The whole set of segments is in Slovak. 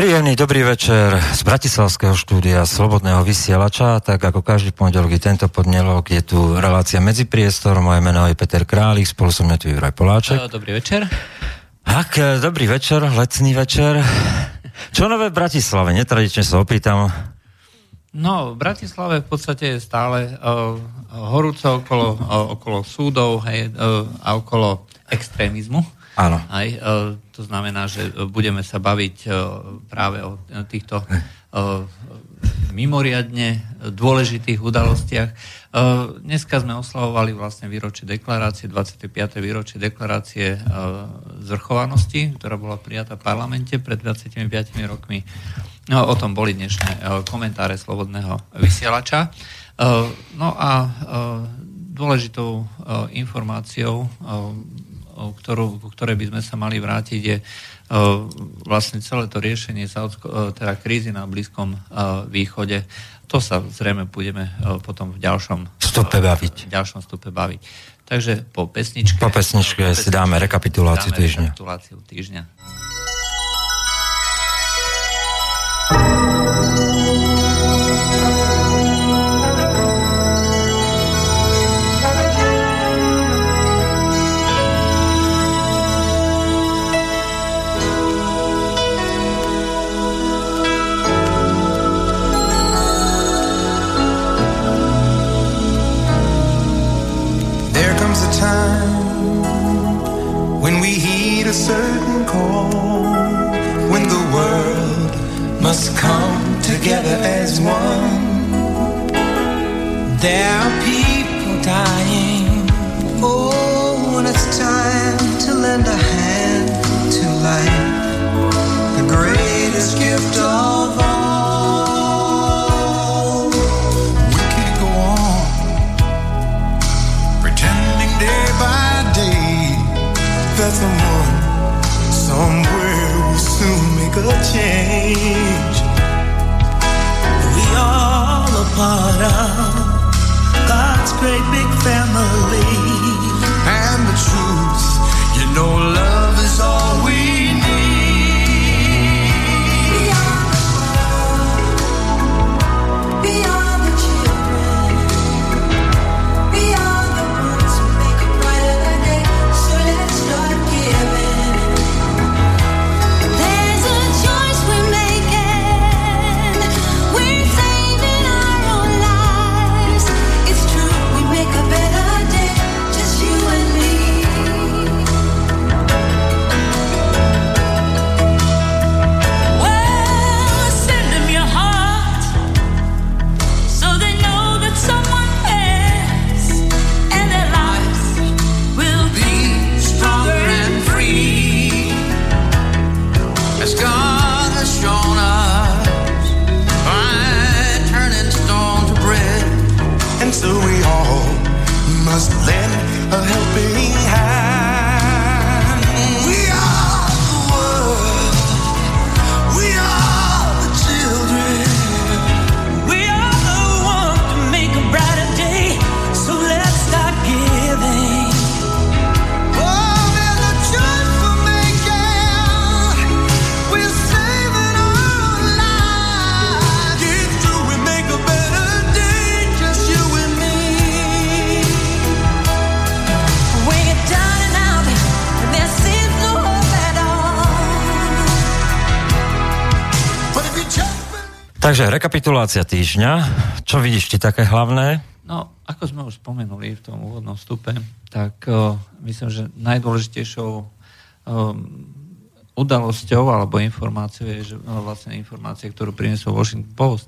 Príjemný dobrý večer z Bratislavského štúdia Slobodného vysielača. Tak ako každý pondelok tento podnelok je tu relácia Medzipriestor. Moje meno je Peter Králik, spolu som tu Juraj Poláček. Dobrý večer. Tak, e, dobrý večer, letný večer. Čo nové v Bratislave? Netradične sa opýtam. No, v Bratislave v podstate je stále uh, horúco okolo, uh, okolo súdov hej, uh, a okolo extrémizmu. Áno. Aj, e, to znamená, že budeme sa baviť e, práve o týchto e, mimoriadne dôležitých udalostiach. Dneska sme oslavovali vlastne výročie deklarácie, 25. výročie deklarácie zvrchovanosti, ktorá bola prijatá v parlamente pred 25 rokmi. No, o tom boli dnešné komentáre Slobodného vysielača. No a dôležitou informáciou ktorú, ku ktorej by sme sa mali vrátiť, je vlastne celé to riešenie teda krízy na Blízkom východe. To sa zrejme budeme potom v ďalšom stupe baviť. V ďalšom stupe baviť. Takže po pesničke... Po pesničke, po pesničke si dáme rekapituláciu dáme týždňa. Rekapituláciu týždňa. must lend a helping hand. Takže rekapitulácia týždňa. Čo vidíš ty také hlavné? No, ako sme už spomenuli v tom úvodnom vstupe, tak uh, myslím, že najdôležitejšou um, udalosťou alebo informáciou je, že uh, vlastne informácia, ktorú priniesol Washington Post,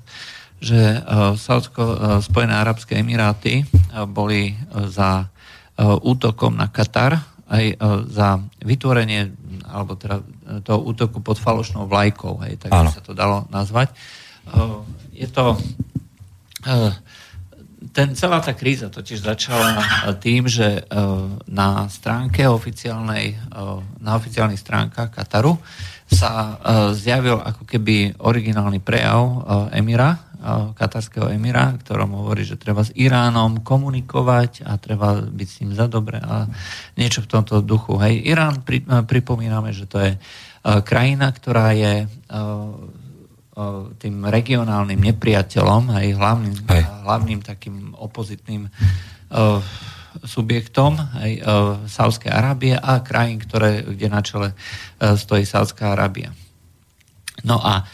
že uh, Saudsko, uh, Spojené arabské emiráty uh, boli uh, za uh, útokom na Katar aj uh, za vytvorenie alebo teda toho útoku pod falošnou vlajkou, hej, tak sa to dalo nazvať. Je to... Eh, ten, celá tá kríza totiž začala tým, že eh, na stránke oficiálnej, na oficiálnych stránkach Kataru sa zjavil ako keby originálny prejav Emira, katarského emira, ktorom hovorí, že treba s Iránom komunikovať a treba byť s ním za dobre a niečo v tomto duchu. Hej, Irán, pri, pripomíname, že to je krajina, ktorá je tým regionálnym nepriateľom, aj hlavným, aj. hlavným takým opozitným subjektom aj Sávskej Arábie a krajín, ktoré, kde na čele stojí Sávská Arábia. No a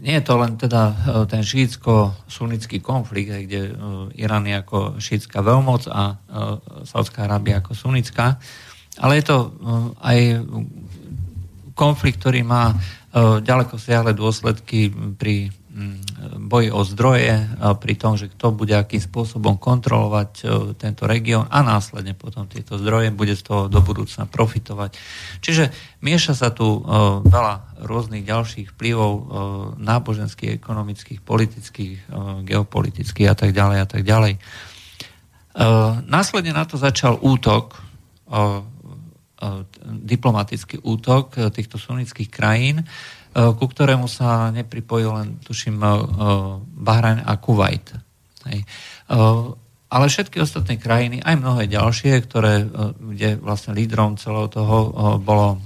nie je to len teda ten šítsko-sunnický konflikt, kde Irán je ako šítska veľmoc a Sávská Arábia ako sunnická, ale je to aj konflikt, ktorý má ďaleko siahle dôsledky pri mm, boji o zdroje, pri tom, že kto bude akým spôsobom kontrolovať tento región a následne potom tieto zdroje bude z toho do budúcna profitovať. Čiže mieša sa tu veľa rôznych ďalších vplyvov náboženských, ekonomických, politických, geopolitických a tak ďalej a tak ďalej. Následne na to začal útok diplomatický útok e, týchto sunnických krajín, e, ku ktorému sa nepripojil len, tuším, Bahrajn a Kuwait. Ale všetky ostatné krajiny, aj mnohé ďalšie, ktoré, kde vlastne lídrom celého toho bolo,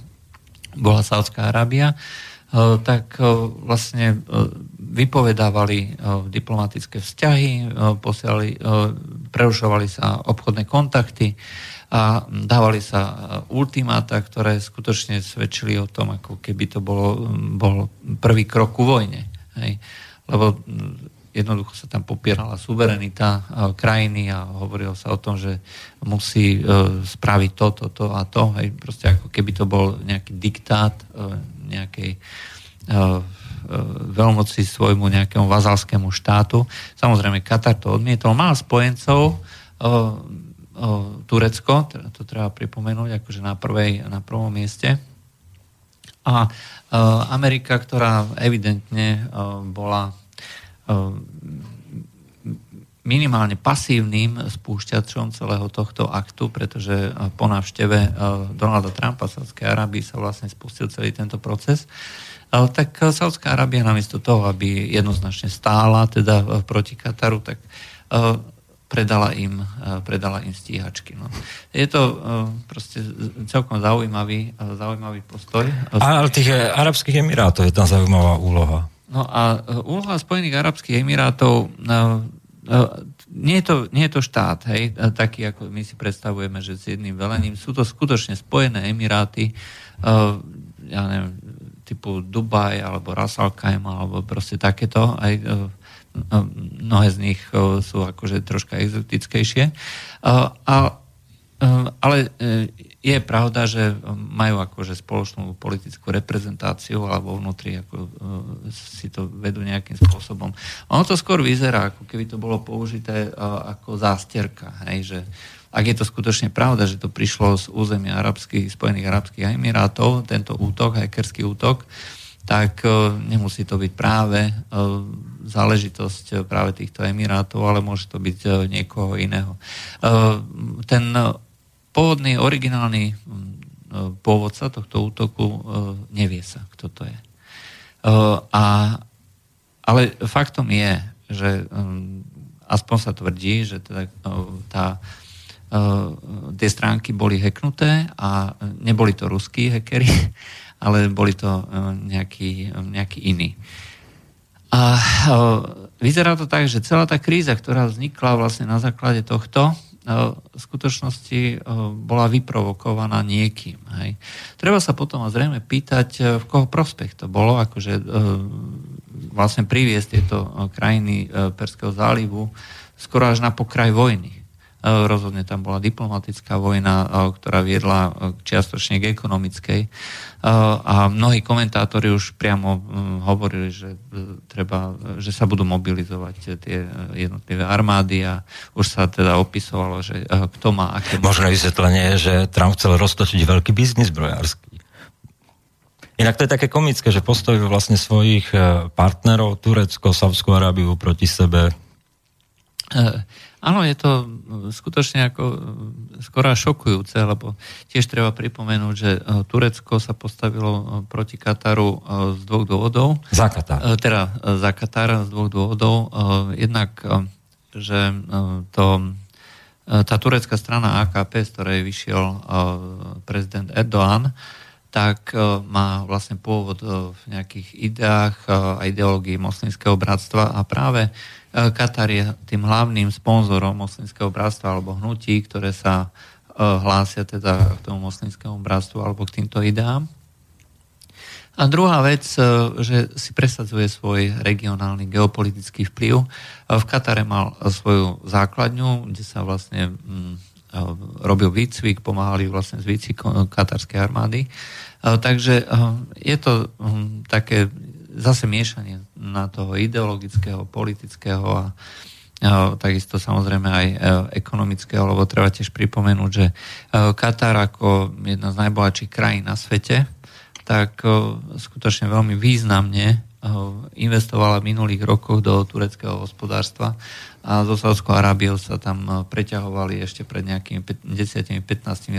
bola Sádzka Arábia, tak vlastne vypovedávali diplomatické vzťahy, posielali, prerušovali sa obchodné kontakty, a dávali sa e, ultimáta, ktoré skutočne svedčili o tom, ako keby to bolo, bol prvý krok ku vojne. Hej. Lebo jednoducho sa tam popierala suverenita e, krajiny a hovorilo sa o tom, že musí e, spraviť toto, to a to. Hej. Proste ako keby to bol nejaký diktát nejakej veľmoci svojmu nejakému vazalskému štátu. Samozrejme, Katar to odmietol. Mal spojencov, Turecko, teda to treba pripomenúť akože na, prvej, na prvom mieste. A Amerika, ktorá evidentne bola minimálne pasívnym spúšťačom celého tohto aktu, pretože po návšteve Donalda Trumpa v Sádskej Arábii sa vlastne spustil celý tento proces. Tak Sádzka Arábia namiesto toho, aby jednoznačne stála teda proti Kataru, tak predala im, e, predala im stíhačky. No. Je to e, proste celkom zaujímavý, e, zaujímavý postoj. Ale tých Arabských Emirátov je tam zaujímavá úloha. No a úloha Spojených Arabských Emirátov nie je, to, nie je to štát, hej, taký, ako my si predstavujeme, že s jedným velením. Sú to skutočne Spojené Emiráty, ja neviem, typu Dubaj, alebo Ras Al alebo proste takéto, aj mnohé z nich sú akože troška exotickejšie. Ale e, je pravda, že majú akože spoločnú politickú reprezentáciu alebo vnútri ako, e, si to vedú nejakým spôsobom. Ono to skôr vyzerá, ako keby to bolo použité ako zástierka, hej, že ak je to skutočne pravda, že to prišlo z územia arabských, Spojených arabských emirátov, tento útok, hackerský útok, tak nemusí to byť práve záležitosť uh, práve týchto emirátov, ale môže to byť uh, niekoho iného. Uh, ten pôvodný, originálny uh, pôvodca tohto útoku nevie sa, kto to je. A, ale faktom je, že um, aspoň sa tvrdí, že teda, tá tie stránky boli hacknuté a neboli to ruskí hackery, ale boli to nejaký, nejaký iní. A e, vyzerá to tak, že celá tá kríza, ktorá vznikla vlastne na základe tohto, e, v skutočnosti bola vyprovokovaná niekým. Hej. Treba sa potom zrejme pýtať, v koho prospech to bolo, akože vlastne priviesť tieto krajiny Perského zálivu skoro až na pokraj vojny. E, rozhodne tam bola diplomatická vojna, e, ktorá viedla e, čiastočne k ekonomickej. A mnohí komentátori už priamo hovorili, že, treba, že sa budú mobilizovať tie jednotlivé armády a už sa teda opisovalo, že kto má aké... Možné vysvetlenie je, že Trump chcel roztočiť veľký biznis brojársky. Inak to je také komické, že postavil vlastne svojich partnerov, Turecko, Savskú Arábiu proti sebe. Áno, je to e, skutočne ako e, skoro šokujúce, lebo tiež treba pripomenúť, že e, Turecko sa postavilo proti Kataru z dvoch dôvodov. Za Katar. Teda za Katar z dvoch dôvodov. Jednak, že to, tá turecká strana AKP, z ktorej vyšiel prezident Erdoğan, tak má vlastne pôvod v nejakých ideách a ideológii moslimského bratstva a práve Katar je tým hlavným sponzorom moslimského bratstva alebo hnutí, ktoré sa hlásia teda k tomu moslimskému bratstvu alebo k týmto ideám. A druhá vec, e, že si presadzuje svoj regionálny geopolitický vplyv. E, v Katare mal svoju základňu, kde sa vlastne mm, e, robil výcvik, pomáhali vlastne s výcvikom katarskej armády. Takže je to mm, také zase miešanie na toho ideologického, politického a takisto samozrejme aj ekonomického, lebo treba tiež pripomenúť, že Katar ako jedna z najbohatších krajín na svete, tak skutočne veľmi významne investovala v minulých rokoch do tureckého hospodárstva a zo Sádskou Arábiou sa tam preťahovali ešte pred nejakými 10-15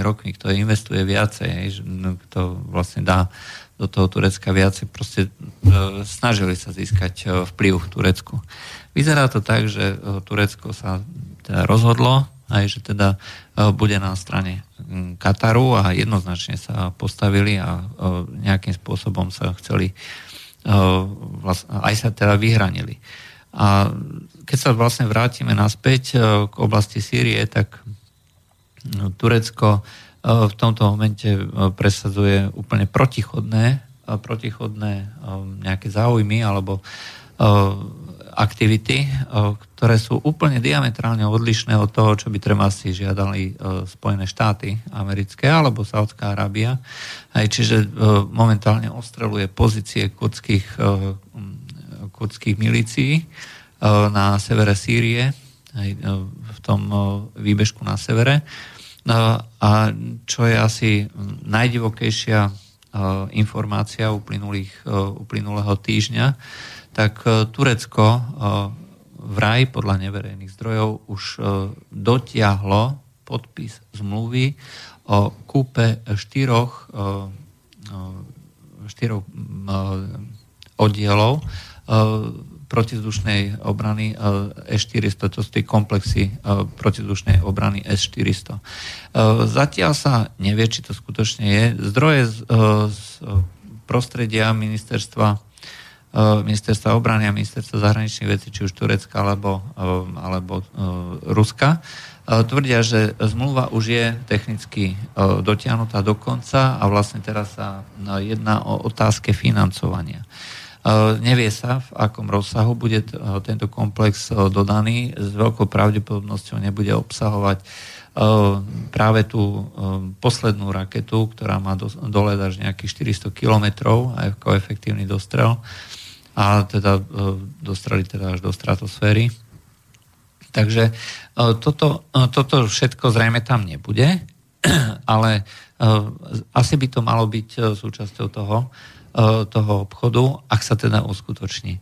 rokmi, kto investuje viacej, kto vlastne dá do toho Turecka viacej, proste e, snažili sa získať vplyv v Turecku. Vyzerá to tak, že Turecko sa teda rozhodlo, aj že teda bude na strane Kataru a jednoznačne sa postavili a nejakým spôsobom sa chceli aj sa teda vyhranili. A keď sa vlastne vrátime naspäť k oblasti Sýrie, tak no, Turecko v tomto momente presadzuje úplne protichodné, protichodné nejaké záujmy alebo aktivity, ktoré sú úplne diametrálne odlišné od toho, čo by treba si žiadali Spojené štáty americké alebo Saudská Arábia. Aj čiže momentálne ostreluje pozície kurdských, kurdských milícií na severe Sýrie, aj v tom výbežku na severe. A čo je asi najdivokejšia informácia uplynulého týždňa, tak e, Turecko e, vraj podľa neverejných zdrojov už e, dotiahlo podpis zmluvy o kúpe štyroch, štyroch oddielov protizdušnej obrany S-400, to sú tie komplexy protizdušnej obrany S-400. Zatiaľ sa nevie, či to skutočne je. Zdroje z, z prostredia ministerstva ministerstva obrany a ministerstva zahraničných vecí, či už Turecka alebo, alebo Ruska, tvrdia, že zmluva už je technicky dotiahnutá do konca a vlastne teraz sa jedná o otázke financovania. Nevie sa, v akom rozsahu bude tento komplex dodaný. S veľkou pravdepodobnosťou nebude obsahovať práve tú poslednú raketu, ktorá má dole až nejakých 400 kilometrov ako efektívny dostrel a teda e, dostrali teda až do stratosféry. Takže e, toto, e, toto všetko zrejme tam nebude, ale asi by to malo byť súčasťou toho, toho obchodu, ak sa teda uskutoční.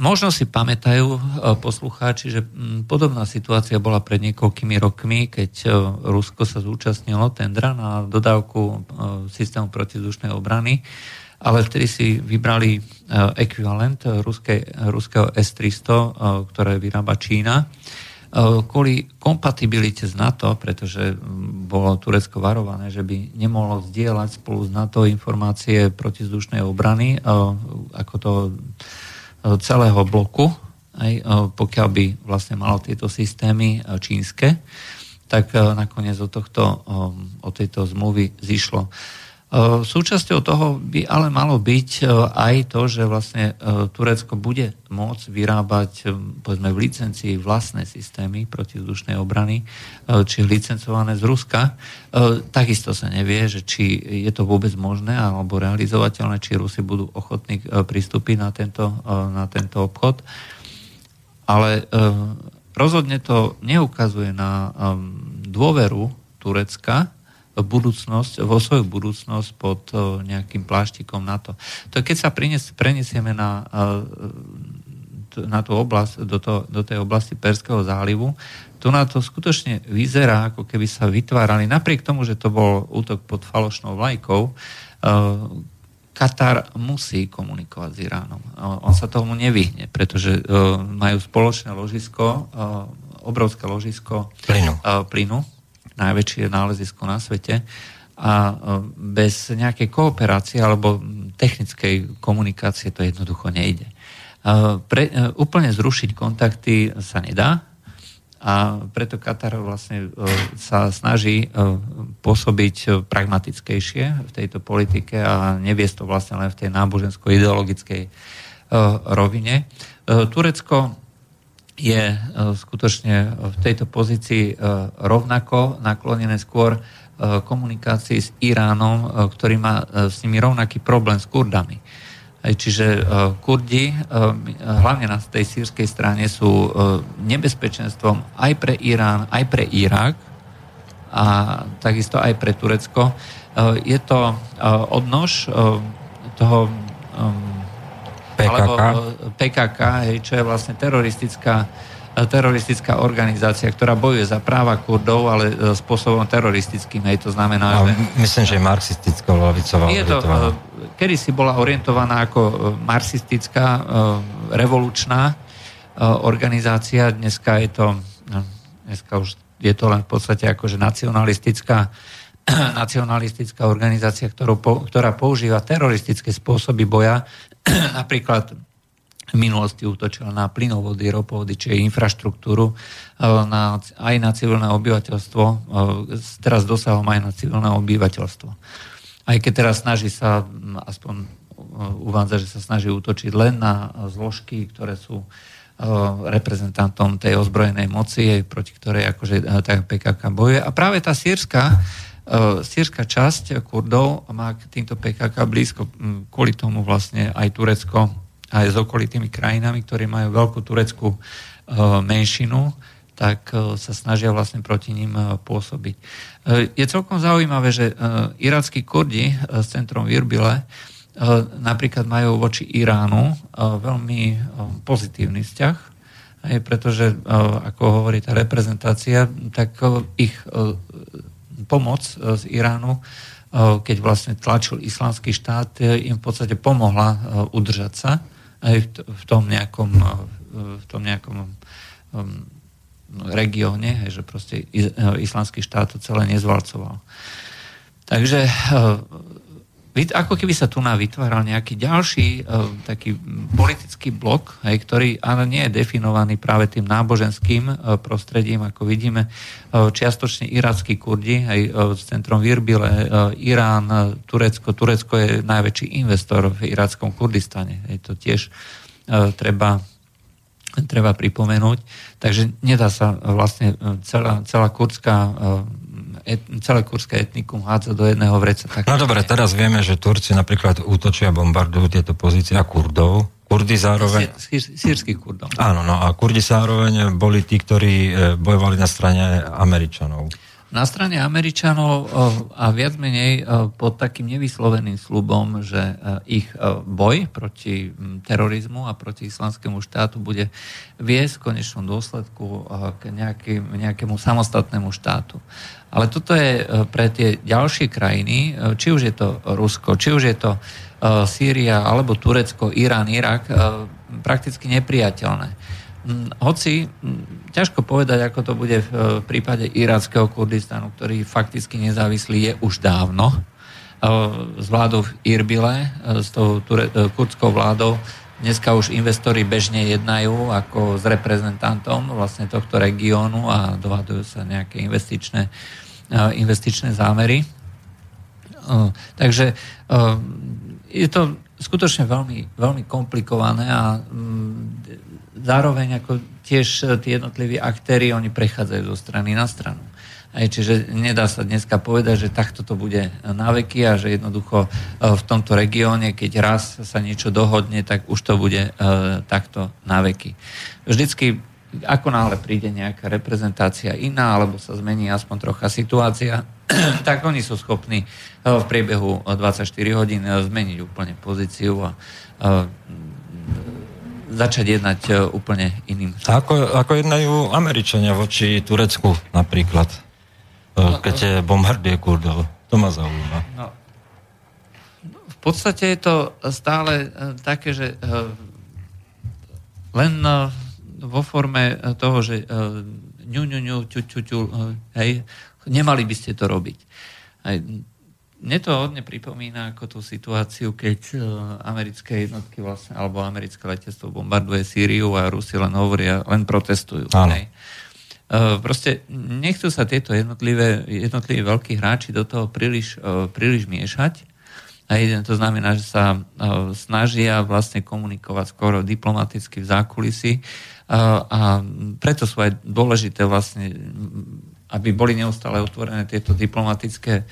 Možno si pamätajú poslucháči, že podobná situácia bola pred niekoľkými rokmi, keď Rusko sa zúčastnilo tendra na dodávku systému protizdušnej obrany ale vtedy si vybrali e, ekvivalent ruskej, ruského S-300, e, ktoré vyrába Čína, e, kvôli kompatibilite s NATO, pretože bolo Turecko varované, že by nemohlo zdieľať spolu s NATO informácie protizdušnej obrany ako to celého bloku, aj pokiaľ by vlastne malo tieto systémy čínske, tak nakoniec od, tohto, od tejto zmluvy zišlo. E, súčasťou toho by ale malo byť e, aj to, že vlastne e, Turecko bude môcť vyrábať povedzme v licencii vlastné systémy protizdušnej obrany, či licencované z Ruska. Takisto sa nevie, že či je to vôbec možné alebo realizovateľné, či Rusi budú ochotní pristúpiť na tento, na tento obchod. Ale rozhodne to neukazuje na dôveru Turecka budúcnosť, vo svoju budúcnosť pod nejakým pláštikom NATO. To keď sa prenesieme na, na tú oblasť, do, to, do tej oblasti Perského zálivu, tu na to skutočne vyzerá, ako keby sa vytvárali, napriek tomu, že to bol útok pod falošnou vlajkou, Katar musí komunikovať s Iránom. On sa tomu nevyhne, pretože majú spoločné ložisko, obrovské ložisko plynu, plynu najväčšie nálezisko na svete. a bez nejakej kooperácie alebo technickej komunikácie to jednoducho nejde. Pre, úplne zrušiť kontakty sa nedá a preto Katar vlastne sa snaží pôsobiť pragmatickejšie v tejto politike a neviesť to vlastne len v tej nábožensko-ideologickej rovine. Turecko je skutočne v tejto pozícii rovnako naklonené skôr E, komunikácii s Iránom, e, ktorý má e, s nimi rovnaký problém s Kurdami. Čiže Kurdi, hlavne na tej sírskej strane, sú nebezpečenstvom aj pre Irán, aj pre Irak a takisto aj pre Turecko. Je to odnož toho PKK, alebo PKK čo je vlastne teroristická teroristická organizácia, ktorá bojuje za práva Kurdov, ale e, spôsobom teroristickým. Hej, to znamená, no, že... Myslím, že marxistická lavicová Je to, e, kedy si bola orientovaná ako e, marxistická, revolučná organizácia, dneska je to, dneska už je to len v podstate akože nacionalistická nacionalistická organizácia, ktorú, ktorá používa teroristické spôsoby boja, napríklad v minulosti útočila na plynovody, ropovody, či infraštruktúru, e, na, aj na civilné obyvateľstvo, e, teraz dosahom aj na civilné obyvateľstvo. Aj keď teraz snaží sa, aspoň e, uvádza, že sa snaží útočiť len na zložky, ktoré sú reprezentantom tej ozbrojenej moci, proti ktorej akože tá PKK bojuje. A práve tá sírska, sírska časť Kurdov má k týmto PKK blízko, kvôli tomu vlastne aj Turecko aj s okolitými krajinami, ktorí majú veľkú tureckú e, menšinu, tak e, sa snažia vlastne proti ním pôsobiť. Je celkom zaujímavé, že irackí kurdi s centrom v Irbile napríklad majú voči Iránu veľmi pozitívny vzťah, pretože, ako hovorí tá reprezentácia, tak ich pomoc z Iránu keď vlastne tlačil islamský štát, im v podstate pomohla udržať sa aj v tom nejakom, v tom nejakom regióne, že proste islamský štát to celé nezvalcoval. Takže ako keby sa tu vytváral nejaký ďalší uh, taký politický blok, hej, ktorý ale nie je definovaný práve tým náboženským uh, prostredím, ako vidíme, uh, čiastočne irackí kurdi, aj s centrom Virbile, Irán, Turecko. Turecko je najväčší investor v irackom Kurdistane. Je to tiež treba treba pripomenúť. Takže nedá sa vlastne celá, celá kurdská et, celé kurské etnikum hádza do jedného vreca. Tak no dobre, teraz vieme, že Turci napríklad útočia bombardujú tieto pozície a Kurdov. Kurdi zároveň... Sýrských Kurdov. Áno, no a Kurdi zároveň boli tí, ktorí e, bojovali na strane Američanov na strane Američanov a viac menej pod takým nevysloveným slubom, že ich boj proti terorizmu a proti islamskému štátu bude viesť v konečnom dôsledku k nejakým, nejakému samostatnému štátu. Ale toto je pre tie ďalšie krajiny, či už je to Rusko, či už je to Sýria, alebo Turecko, Irán, Irak, prakticky nepriateľné. Mm, hoci mm, ťažko povedať, ako to bude v prípade iráckého Kurdistanu, ktorý fakticky nezávislý je už dávno. S vládou v Irbile, s tou kurdskou vládou, dneska už investori bežne jednajú ako s reprezentantom vlastne tohto regiónu a dohadujú sa nejaké investičné, investičné zámery. Takže je to skutočne veľmi, veľmi komplikované a mm, zároveň ako tiež e, tí jednotliví aktéry, oni prechádzajú zo strany na stranu. Aj, čiže nedá sa dneska povedať, že takto to bude na veky a že jednoducho v tomto regióne, keď raz sa niečo dohodne, tak už to bude takto na veky. Vždycky, ako náhle príde nejaká reprezentácia iná, alebo sa zmení aspoň trocha situácia, tak oni sú schopní uh, v priebehu 24 hodín zmeniť úplne pozíciu a začať jednať úplne iným. Ako, ako jednajú Američania voči Turecku napríklad, no, keď je bombarduje Kurdov? To ma zaujíma. No, v podstate je to stále také, že len vo forme toho, že ňu, ňu, ňu, ťu, ťu, ťu, hej, nemali by ste to robiť. Hej, mne to hodne pripomína ako tú situáciu, keď americké jednotky vlastne, alebo americké letectvo bombarduje Sýriu a Rusi len hovoria, len protestujú. Hej. Proste nechcú sa tieto jednotlivé, jednotlivé veľkí hráči do toho príliš, príliš miešať. A to znamená, že sa snažia vlastne komunikovať skoro diplomaticky v zákulisí a preto sú aj dôležité vlastne, aby boli neustále otvorené tieto diplomatické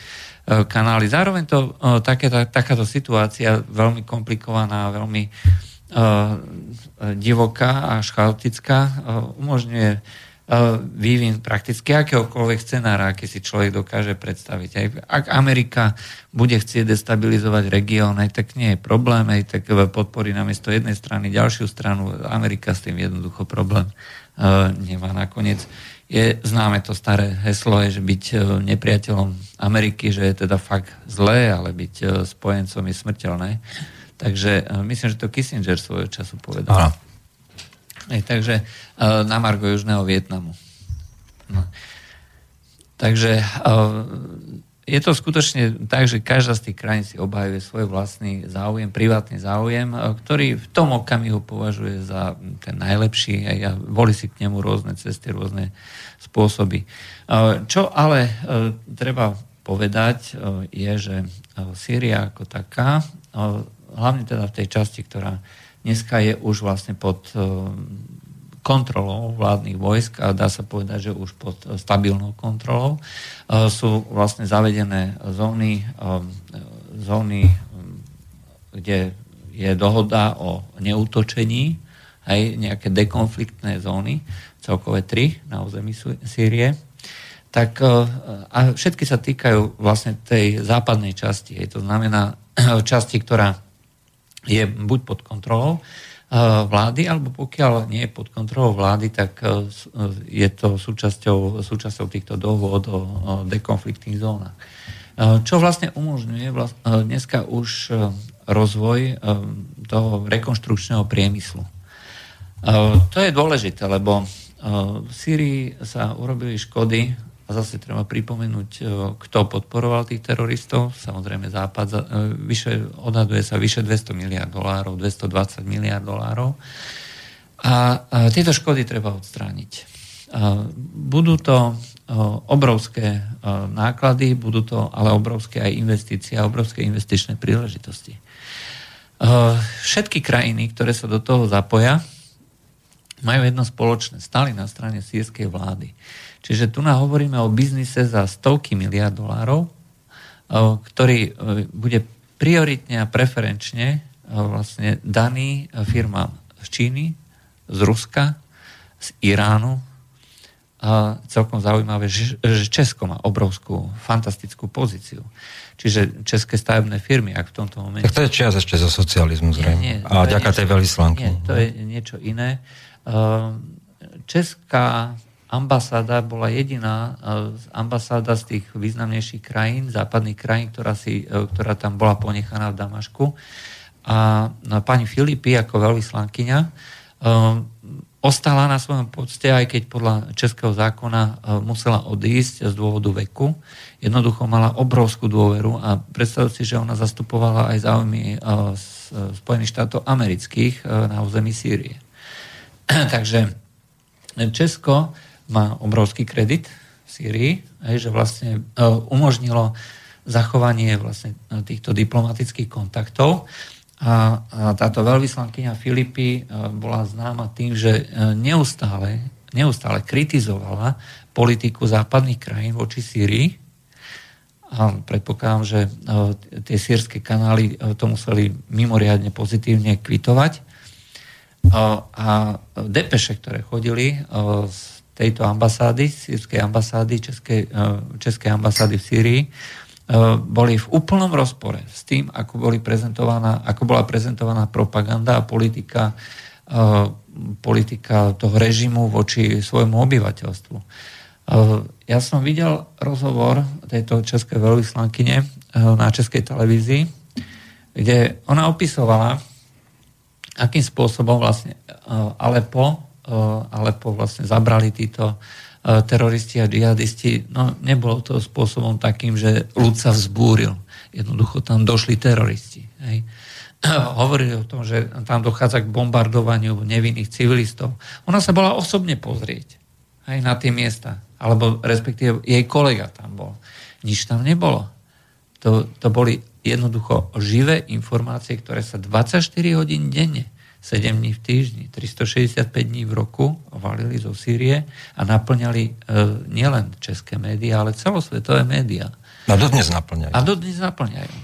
E, kanály. Zároveň to e, také, tá, takáto situácia veľmi komplikovaná, veľmi uh, divoká a chaotická umožňuje vývin prakticky akéhokoľvek scenára, aký si človek dokáže predstaviť. Aj, ak Amerika bude chcieť destabilizovať región, aj tak nie je problém, aj tak podporí namiesto jednej strany ďalšiu stranu. Amerika s tým jednoducho problém uh, nemá nakoniec. Je známe to staré heslo, je, že byť e, nepriateľom Ameriky, že je teda fakt zlé, ale byť e, spojencom je smrteľné. Takže e, myslím, že to Kissinger svojho času povedal. Aha. Ej, takže na Margo Južného Vietnamu. No. Takže je to skutočne tak, že každá z tých krajín si obhajuje svoj vlastný záujem, privátny záujem, e, ktorý v tom okamihu považuje za ten najlepší a volí si k nemu rôzne cesty, rôzne spôsoby. Čo ale treba povedať, je, že Sýria ako taká, hlavne teda v tej časti, ktorá dneska je už vlastne pod kontrolou vládnych vojsk a dá sa povedať, že už pod stabilnou kontrolou e, sú vlastne zavedené zóny, zóny, kde je dohoda o neútočení, aj nejaké dekonfliktné zóny, celkové tri na území Sýrie, tak a všetky sa týkajú vlastne tej západnej časti. To znamená časti, ktorá je buď pod kontrolou, vlády, alebo pokiaľ nie je pod kontrolou vlády, tak e, je to súčasťou, súčasťou týchto dohôd o, dekonfliktných zónach. Čo vlastne umožňuje vlast, dneska už rozvoj toho rekonštrukčného priemyslu. To je dôležité, lebo v Sýrii sa urobili škody zase treba pripomenúť, e, kto podporoval tých teroristov. Samozrejme Západ, e, vyše, odhaduje sa vyše 200 miliard dolárov, 220 miliard dolárov. A, a tieto škody treba odstrániť. A budú to e, obrovské náklady, budú to ale obrovské aj investície a obrovské investičné príležitosti. Všetky krajiny, ktoré sa do toho zapoja, majú jedno spoločné. Stali na strane sírskej vlády. Čiže tu hovoríme o biznise za stovky miliard dolárov, ktorý e, bude prioritne a preferenčne e, vlastne daný firmám z Číny, z Ruska, z Iránu. A celkom zaujímavé, že Česko má obrovskú, fantastickú pozíciu. Čiže české stavebné firmy, ak v tomto momente... Tak to je čias ešte zo socializmu zrejme. Nie, nie, a ďaká tej veľvyslanky. Nie, to je niečo iné. E, Česká ambasáda bola jediná e, ambasáda z tých významnejších krajín, západných krajín, ktorá, si, e, ktorá tam bola ponechaná v Damašku. A pani Filipy ako veľvyslankyňa e, ostala na svojom pocte, aj keď podľa českého zákona musela odísť z dôvodu veku. Jednoducho mala obrovskú dôveru a predstavte si, že ona zastupovala aj záujmy Spojených štátov amerických na území Sýrie. Takže Česko má obrovský kredit v Sýrii, že vlastne e, umožnilo zachovanie vlastne e, týchto diplomatických kontaktov. A, táto veľvyslankyňa Filipy e, bola známa tým, že neustále, neustále kritizovala politiku západných krajín voči Sýrii. A predpokladám, že tie sírske kanály to museli mimoriadne pozitívne kvitovať. A depeše, ktoré chodili z tejto ambasády, sírskej ambasády, českej, e, českej ambasády v Sýrii, e, boli v úplnom rozpore s tým, ako, boli prezentovaná, ako bola prezentovaná propaganda a politika, e, politika toho režimu voči svojmu obyvateľstvu. Ja som videl rozhovor tejto českej veľvyslankyne na českej televízii, kde ona opisovala, akým spôsobom vlastne Alepo Eh, Alepo vlastne zabrali títo, teroristi a džihadisti, no nebolo to spôsobom takým, že ľud sa vzbúril. Jednoducho tam došli teroristi. Hej. Hovorili o tom, že tam dochádza k bombardovaniu nevinných civilistov. Ona sa bola osobne pozrieť aj na tie miesta. Alebo respektíve jej kolega tam bol. Nič tam nebolo. To, to boli jednoducho živé informácie, ktoré sa 24 hodín denne 7 dní v týždni, 365 dní v roku valili zo Sýrie a naplňali e, nielen české médiá, ale celosvetové médiá. A dodnes naplňajú. A dodnes naplňajú.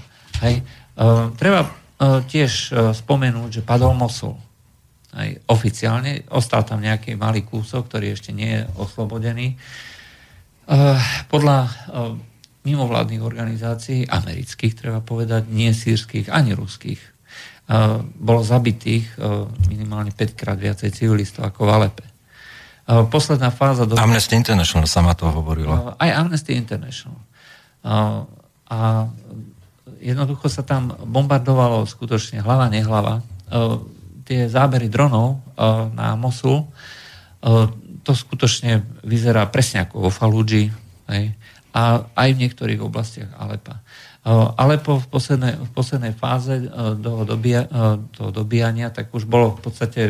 Hej. E, treba e, tiež e, spomenúť, že padol Mosul. Hej. Oficiálne ostal tam nejaký malý kúsok, ktorý ešte nie je oslobodený. E, podľa e, mimovládnych organizácií, amerických treba povedať, nie sírskych ani ruských, bolo zabitých minimálne 5 krát viacej civilistov ako v Alepe. Posledná fáza... Do... Amnesty International sama to hovorila. Aj Amnesty International. A jednoducho sa tam bombardovalo skutočne hlava, nehlava. Tie zábery dronov na Mosul, to skutočne vyzerá presne ako vo Faludži a aj v niektorých oblastiach Alepa. Ale po, v, poslednej, v poslednej fáze toho, dobia, toho dobíjania tak už bolo v podstate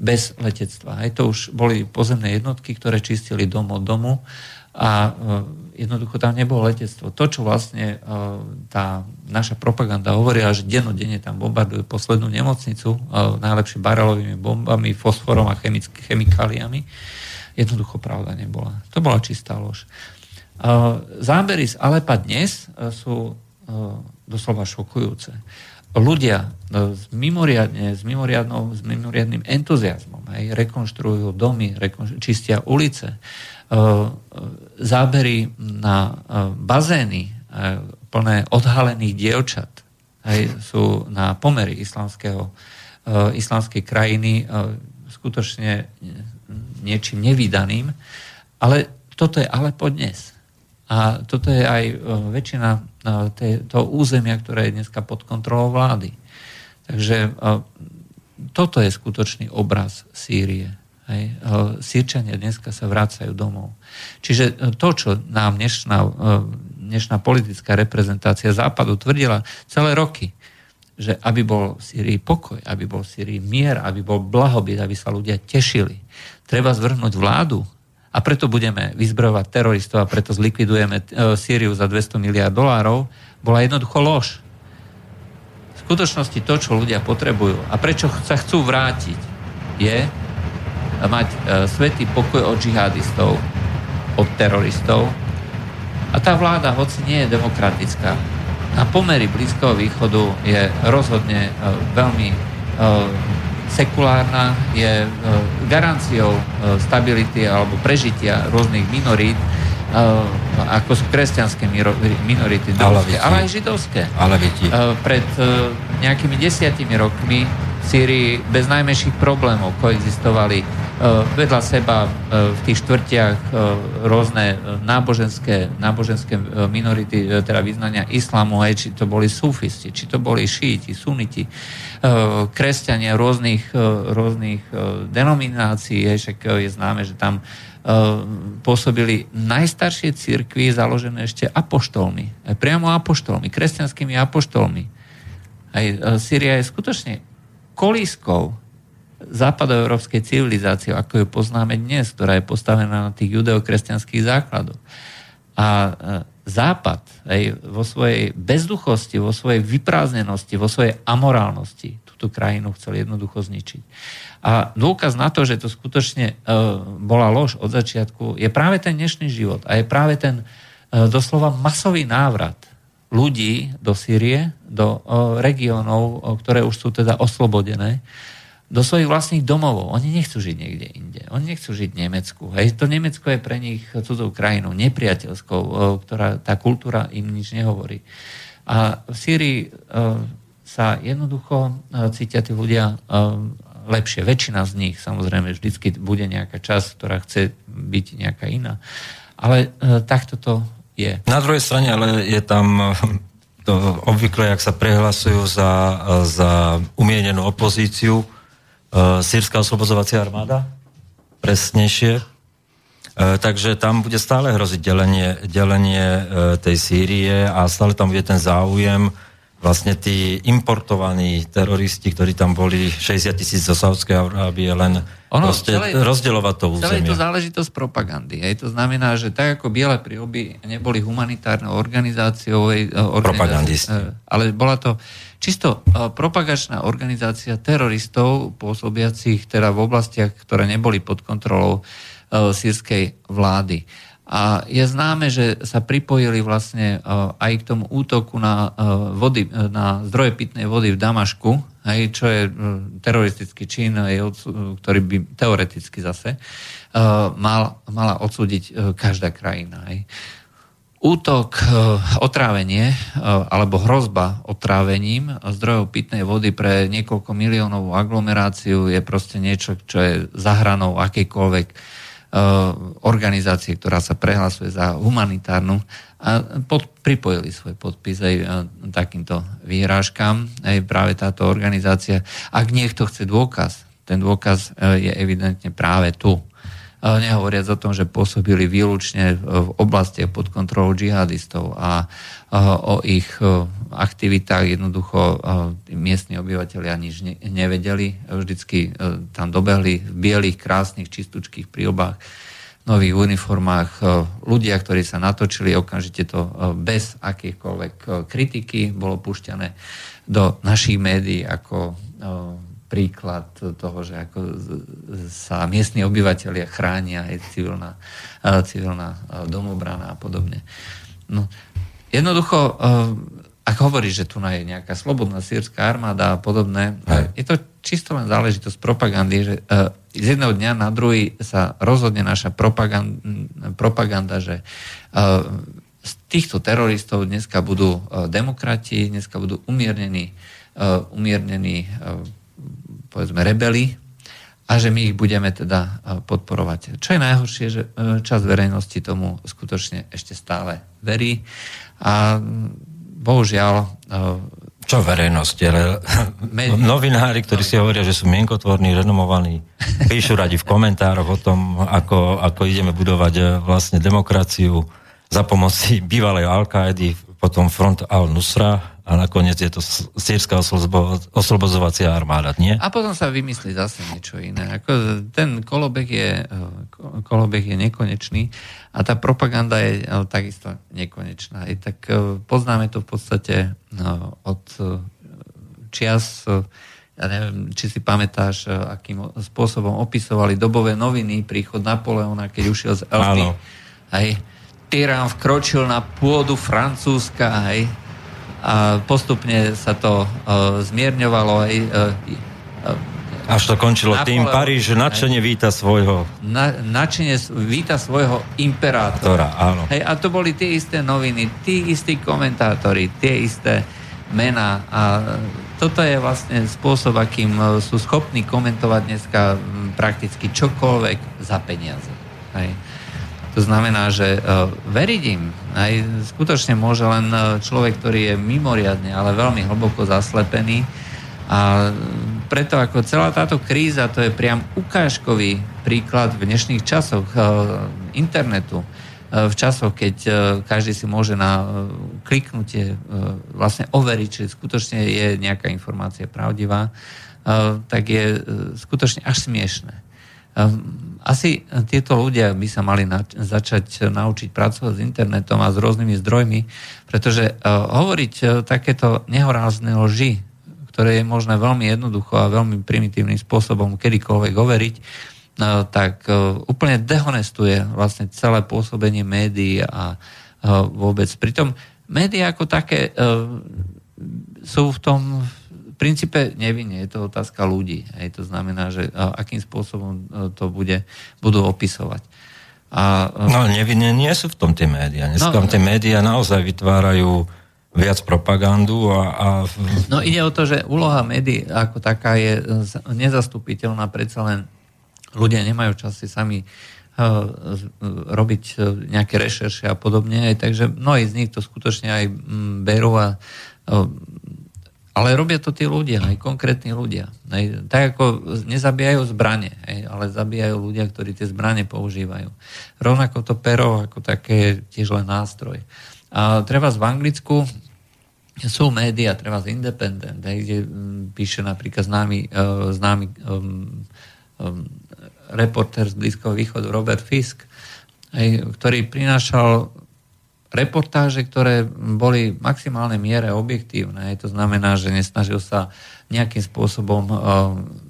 bez letectva. Aj to už boli pozemné jednotky, ktoré čistili dom od domu a jednoducho tam nebolo letectvo. To, čo vlastne tá naša propaganda hovorila, že dennodenne tam bombardujú poslednú nemocnicu najlepšie barelovými bombami, fosforom a chemikáliami, jednoducho pravda nebola. To bola čistá lož. Zábery z Alepa dnes e, sú e, doslova šokujúce. Ľudia s, mimoriadne, s, mimoriadnou, s mimoriadným entuziasmom aj rekonštruujú domy, rekonštruujú, čistia ulice, zábery na bazény plné odhalených dievčat aj sú na pomery islamského, islamskej krajiny skutočne niečím nevydaným, ale toto je Alepo dnes. A toto je aj e, väčšina e, toho územia, ktoré je dneska pod kontrolou vlády. Takže e, toto je skutočný obraz Sýrie. Hej. Sýrčania dneska sa vracajú domov. Čiže to, čo nám dnešná, dnešná politická reprezentácia Západu tvrdila celé roky, že aby bol v Sýrii pokoj, aby bol v Sýrii mier, aby bol blahobyt, aby sa ľudia tešili. Treba zvrhnúť vládu, a preto budeme vyzbrojovať teroristov a preto zlikvidujeme e, Sýriu za 200 miliard dolárov, bola jednoducho lož. V skutočnosti to, čo ľudia potrebujú a prečo sa chcú vrátiť, je mať e, svetý pokoj od džihadistov, od teroristov. A tá vláda, hoci nie je demokratická, na pomery Blízkoho východu je rozhodne e, veľmi sekulárna, je e, garanciou e, stability alebo prežitia rôznych minorít, ako sú kresťanské minority, ale aj židovské. Alaviti. Pred nejakými desiatimi rokmi v Sýrii bez najmenších problémov koexistovali vedľa seba v tých štvrtiach rôzne náboženské, náboženské minority, teda vyznania islamu, aj či to boli sufisti, či to boli šíti, suniti Eh, kresťania rôznych, eh, rôznych eh, denominácií, však je známe, že tam pôsobili najstaršie církvy založené ešte apoštolmi, priamo apoštolmi, kresťanskými apoštolmi. Aj Syria je skutočne kolískou západoeurópskej civilizácie, ako ju poznáme dnes, ktorá je postavená na tých judeokresťanských základoch. A Západ aj vo svojej bezduchosti, vo svojej vyprázdnenosti, vo svojej amorálnosti túto krajinu chcel jednoducho zničiť. A dôkaz na to, že to skutočne e, bola lož od začiatku, je práve ten dnešný život a je práve ten e, doslova masový návrat ľudí do Sýrie, do e, regiónov, ktoré už sú teda oslobodené, do svojich vlastných domovov. Oni nechcú žiť niekde inde. Oni nechcú žiť v Nemecku. Hej. To Nemecko je pre nich cudzou krajinou, nepriateľskou, ktorá, tá kultúra im nič nehovorí. A v Sýrii sa jednoducho cítia tí ľudia lepšie. Väčšina z nich, samozrejme, vždycky bude nejaká časť, ktorá chce byť nejaká iná. Ale takto to je. Na druhej strane, ale je tam to obvykle, ak sa prehlasujú za, za umienenú opozíciu, Sýrska oslobodzovacia armáda, presnejšie, takže tam bude stále hroziť delenie, delenie e, tej Sýrie a stále tam bude ten záujem vlastne tí importovaní teroristi, ktorí tam boli 60 tisíc zo Saudskej Arábie, len ono, proste celé, rozdeľovať to územie. Celé je to záležitosť propagandy. Hej. To znamená, že tak ako Biele príoby neboli humanitárnou organizáciou, hej, Propagandisti. ale bola to čisto propagačná organizácia teroristov pôsobiacich teda v oblastiach, ktoré neboli pod kontrolou sírskej vlády. A je známe, že sa pripojili vlastne e, aj k tomu útoku na, e, vody, e, na zdroje pitnej vody v Damašku, hej, čo je teroristický čin, ktorý by teoreticky zase mal, mala odsúdiť každá krajina. Hej. Útok, otrávenie alebo hrozba otrávením zdrojov pitnej vody pre niekoľko miliónovú aglomeráciu je proste niečo, čo je akejkoľvek Eh, organizácie, ktorá sa prehlasuje za humanitárnu a pod, pripojili svoj podpis aj eh, takýmto výhrážkam, aj práve táto organizácia. Ak niekto chce dôkaz, ten dôkaz eh, je evidentne práve tu. Nehovoriac o tom, že pôsobili výlučne v oblastiach pod kontrolou džihadistov a o ich aktivitách jednoducho miestni obyvateľia nič nevedeli. Vždycky tam dobehli v bielých, krásnych, čistúčkých príobách nových uniformách ľudia, ktorí sa natočili, okamžite to bez akýchkoľvek kritiky bolo pušťané do našich médií ako príklad toho, že ako sa miestni obyvateľia chránia aj civilná, civilná domobrana a podobne. No, jednoducho, ak hovorí, že tu je nejaká slobodná sírska armáda a podobné, aj. je to čisto len záležitosť propagandy, že z jedného dňa na druhý sa rozhodne naša propaganda, propaganda že z týchto teroristov dneska budú demokrati, dneska budú umiernení, umiernení povedzme rebeli a že my ich budeme teda e, podporovať. Čo je najhoršie, že e, časť verejnosti tomu skutočne ešte stále verí a bohužiaľ e, čo verejnosti, ale novinári, ktorí si hovoria, že sú mienkotvorní, renomovaní, píšu radi v komentároch o tom, ako, ako ideme budovať vlastne demokraciu za pomoci bývalej al potom front al-Nusra a nakoniec je to sírska oslobozovacia armáda, nie? A potom sa vymyslí zase niečo iné. Ako ten kolobek je, e, kolobek je nekonečný a tá propaganda je e, takisto nekonečná. I tak e, poznáme to v podstate od čias ja neviem, či si pamätáš, akým spôsobom opisovali dobové noviny príchod Napoleona, keď ušiel z Elfy. Hej, tyrán vkročil na pôdu Francúzska, hej, a postupne sa to uh, zmierňovalo aj uh, až to končilo Napoleon, tým, Paríž nadšene víta svojho... Na, nadšene víta svojho imperátora. áno. Hej, a to boli tie isté noviny, tí istí komentátori, tie isté mená. A toto je vlastne spôsob, akým sú schopní komentovať dneska prakticky čokoľvek za peniaze. Hej. To znamená, že uh, veriť im aj skutočne môže len e, človek, ktorý je mimoriadne, ale veľmi hlboko zaslepený. A preto ako celá táto kríza, to je priam ukážkový príklad v dnešných časoch uh, internetu, v časoch, keď každý si môže na kliknutie vlastne overiť, či skutočne je nejaká informácia pravdivá, tak je skutočne až smiešné. Asi tieto ľudia by sa mali na, začať naučiť pracovať s internetom a s rôznymi zdrojmi, pretože uh, hovoriť uh, takéto nehorázne lži, ktoré je možné veľmi jednoducho a veľmi primitívnym spôsobom kedykoľvek overiť, uh, tak uh, úplne dehonestuje vlastne celé pôsobenie médií a uh, vôbec. Pritom médiá ako také uh, sú v tom princípe nevinne, je to otázka ľudí. Hej, to znamená, že akým spôsobom e, to bude, budú opisovať. A, e, no nevinne nie sú v tom tie médiá. Dneska no, tie médiá naozaj vytvárajú viac propagandu a, a... No ide o to, že úloha médií ako taká je nezastupiteľná, predsa len ľudia nemajú čas si sami robiť nejaké rešerše a podobne, takže mnohí z nich to skutočne aj berú a ale robia to tí ľudia, aj konkrétni ľudia. Hej. Tak ako nezabíjajú zbranie, hej, ale zabíjajú ľudia, ktorí tie zbranie používajú. Rovnako to pero ako také tiež len nástroj. A treba v Anglicku sú médiá, treba z Independent, hej, kde mm, píše napríklad známy, uh, známy um, um, reporter z Blízkoho východu Robert Fisk, hej, ktorý prinášal reportáže, ktoré boli v maximálnej miere objektívne. To znamená, že nesnažil sa nejakým spôsobom uh,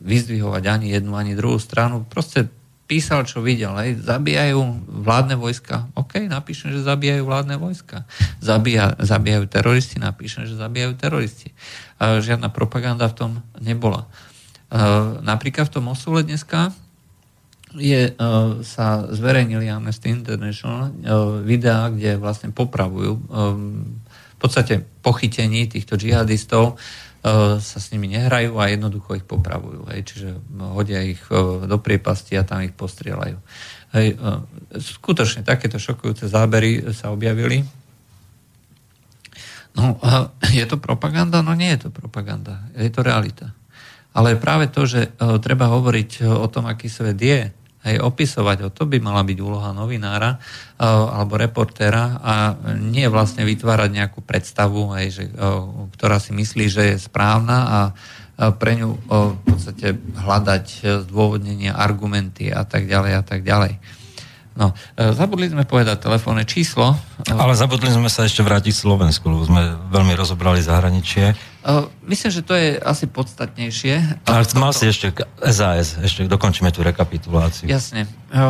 vyzdvihovať ani jednu, ani druhú stranu. Proste písal, čo videl. Hej. Zabíjajú vládne vojska. OK, napíšem, že zabíjajú vládne vojska. Zabíja, zabíjajú teroristi, napíšem, že zabíjajú teroristi. Žiadna propaganda v tom nebola. Uh, napríklad v tom Osule dneska je, uh, sa zverejnili Amnesty International uh, videá, kde vlastne popravujú um, v podstate pochytení týchto džihadistov sa s nimi nehrajú a jednoducho ich popravujú. Hej, čiže hodia ich do priepasti a tam ich postrieľajú. Hej, skutočne takéto šokujúce zábery sa objavili. No, je to propaganda? No nie je to propaganda. Je to realita. Ale práve to, že treba hovoriť o tom, aký svet je, Hej, opisovať ho, to by mala byť úloha novinára uh, alebo reportéra a nie vlastne vytvárať nejakú predstavu, hej, že, uh, ktorá si myslí, že je správna a pre ňu uh, v podstate hľadať zdôvodnenia, argumenty a tak ďalej a tak ďalej. No, e, zabudli sme povedať telefónne číslo. Ale zabudli sme sa ešte vrátiť Slovensku, lebo sme veľmi rozobrali zahraničie. E, myslím, že to je asi podstatnejšie. Ale mal si ešte SAS, ešte dokončíme tú rekapituláciu. Jasne. E,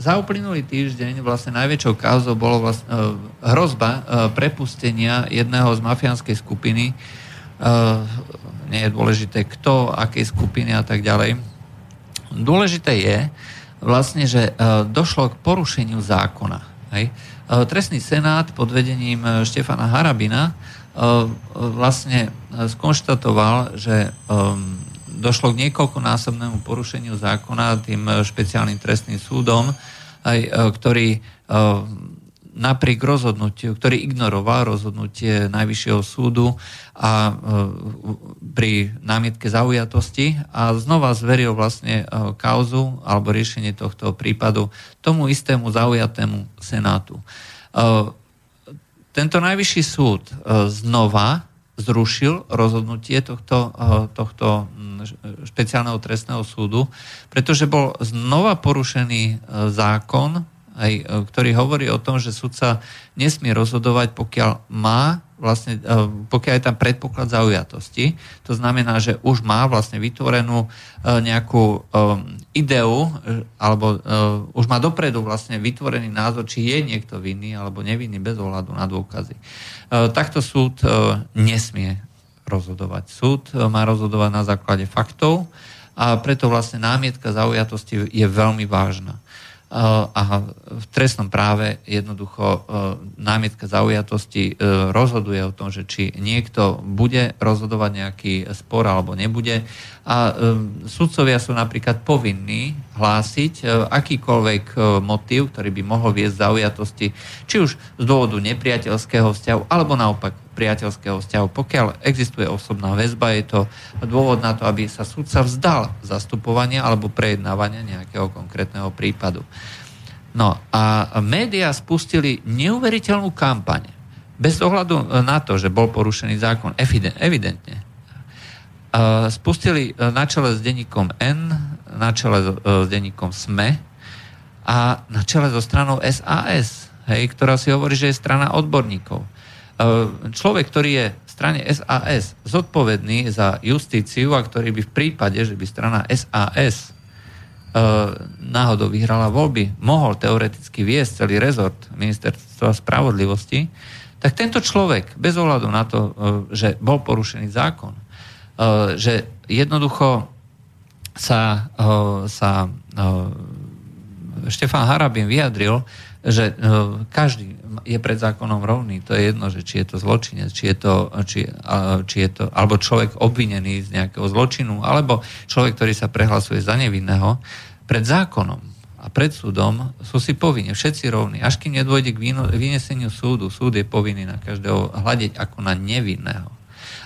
za uplynulý týždeň vlastne najväčšou kauzou bolo vlastne hrozba prepustenia jedného z mafiánskej skupiny. Nie je dôležité kto, akej skupiny a tak ďalej. Dôležité je, vlastne, že e, došlo k porušeniu zákona. Hej. E, trestný senát pod vedením e, Štefana Harabina vlastne skonštatoval, že došlo k niekoľkonásobnému porušeniu zákona tým špeciálnym trestným súdom, ktorý napriek rozhodnutiu, ktorý ignoroval rozhodnutie Najvyššieho súdu a e, pri námietke zaujatosti a znova zveril vlastne e, kauzu alebo riešenie tohto prípadu tomu istému zaujatému senátu. E, tento Najvyšší súd znova zrušil rozhodnutie tohto, tohto špeciálneho trestného súdu, pretože bol znova porušený zákon aj, e, ktorý hovorí o tom, že sudca nesmie rozhodovať, pokiaľ má vlastne, e, pokiaľ je tam predpoklad zaujatosti. To znamená, že už má vlastne vytvorenú e, nejakú ideu, alebo už má dopredu vlastne vytvorený názor, či je niekto vinný alebo nevinný bez ohľadu na dôkazy. Takto súd nesmie rozhodovať. Súd má rozhodovať na základe faktov a preto vlastne námietka zaujatosti je veľmi vážna a v trestnom práve jednoducho e, námietka zaujatosti e, rozhoduje o tom, že či niekto bude rozhodovať nejaký spor alebo nebude. A e, sudcovia sú napríklad povinní hlásiť akýkoľvek motív, ktorý by mohol viesť zaujatosti, či už z dôvodu nepriateľského vzťahu, alebo naopak priateľského vzťahu. Pokiaľ existuje osobná väzba, je to dôvod na to, aby sa sudca vzdal zastupovania alebo prejednávania nejakého konkrétneho prípadu. No a médiá spustili neuveriteľnú kampaň. Bez ohľadu na to, že bol porušený zákon, evidentne. Spustili na čele s denníkom N, na čele s denníkom SME a na čele so stranou SAS, hej, ktorá si hovorí, že je strana odborníkov. Ehm, človek, ktorý je v strane SAS zodpovedný za justíciu a ktorý by v prípade, že by strana SAS ehm, náhodou vyhrala voľby, mohol teoreticky viesť celý rezort ministerstva spravodlivosti, tak tento človek, bez ohľadu na to, ehm, že bol porušený zákon, že jednoducho sa, sa Štefán Harabin vyjadril, že každý je pred zákonom rovný. To je jedno, že či je to zločinec, či je to, či, či je to alebo človek obvinený z nejakého zločinu, alebo človek, ktorý sa prehlasuje za nevinného, pred zákonom a pred súdom sú si povinni, všetci rovní. Až kým nedôjde k vyneseniu súdu, súd je povinný na každého hľadiť ako na nevinného.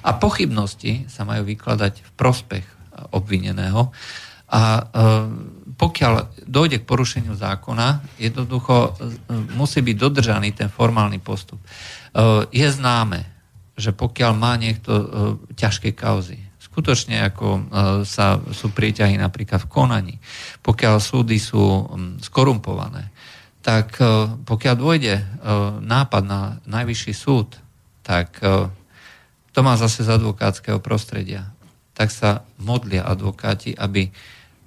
A pochybnosti sa majú vykladať v prospech obvineného. A e, pokiaľ dojde k porušeniu zákona, jednoducho e, musí byť dodržaný ten formálny postup. E, je známe, že pokiaľ má niekto ťažké kauzy, skutočne ako sa, sú prieťahy napríklad v konaní, pokiaľ súdy sú skorumpované, tak pokiaľ dôjde nápad na najvyšší súd, tak to má zase z advokátskeho prostredia. Tak sa modlia advokáti, aby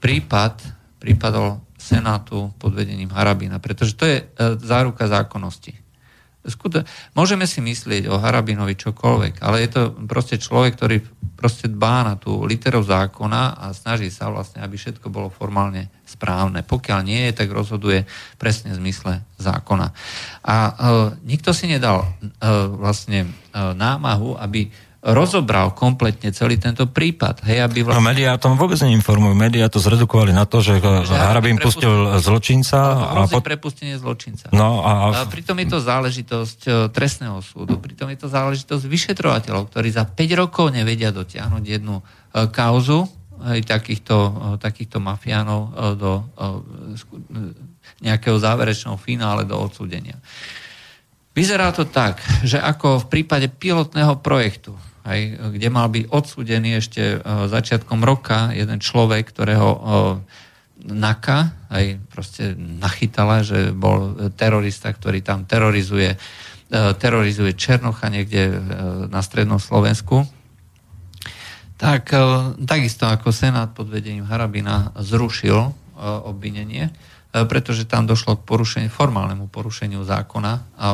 prípad prípadol Senátu pod vedením Harabina, pretože to je e, záruka zákonnosti. Skute, môžeme si myslieť o Harabinovi čokoľvek, ale je to proste človek, ktorý proste dbá na tú literu zákona a snaží sa vlastne, aby všetko bolo formálne správne. Pokiaľ nie je, tak rozhoduje presne v zmysle zákona. A e, nikto si nedal e, vlastne e, námahu, aby rozobral kompletne celý tento prípad. Hej, aby vlastne... No médiá o tom vôbec neinformujú. Médiá to zredukovali na to, že, že Harabin pustil zločinca. A pot... prepustenie zločinca. No, a... a pritom je to záležitosť e, trestného súdu, pritom je to záležitosť vyšetrovateľov, ktorí za 5 rokov nevedia dotiahnuť jednu e, kauzu aj takýchto, e, takýchto mafiánov do nejakého záverečného finále, do odsúdenia. Vyzerá to tak, že ako v prípade pilotného projektu, aj, kde mal byť odsúdený ešte uh, začiatkom roka jeden človek, ktorého uh, NAKA aj proste nachytala, že bol terorista, ktorý tam terorizuje, uh, terorizuje Černocha niekde na strednom Slovensku. Tak takisto ako Senát pod vedením Harabina zrušil obvinenie, E, pretože tam došlo k porušeniu, formálnemu porušeniu zákona a, a,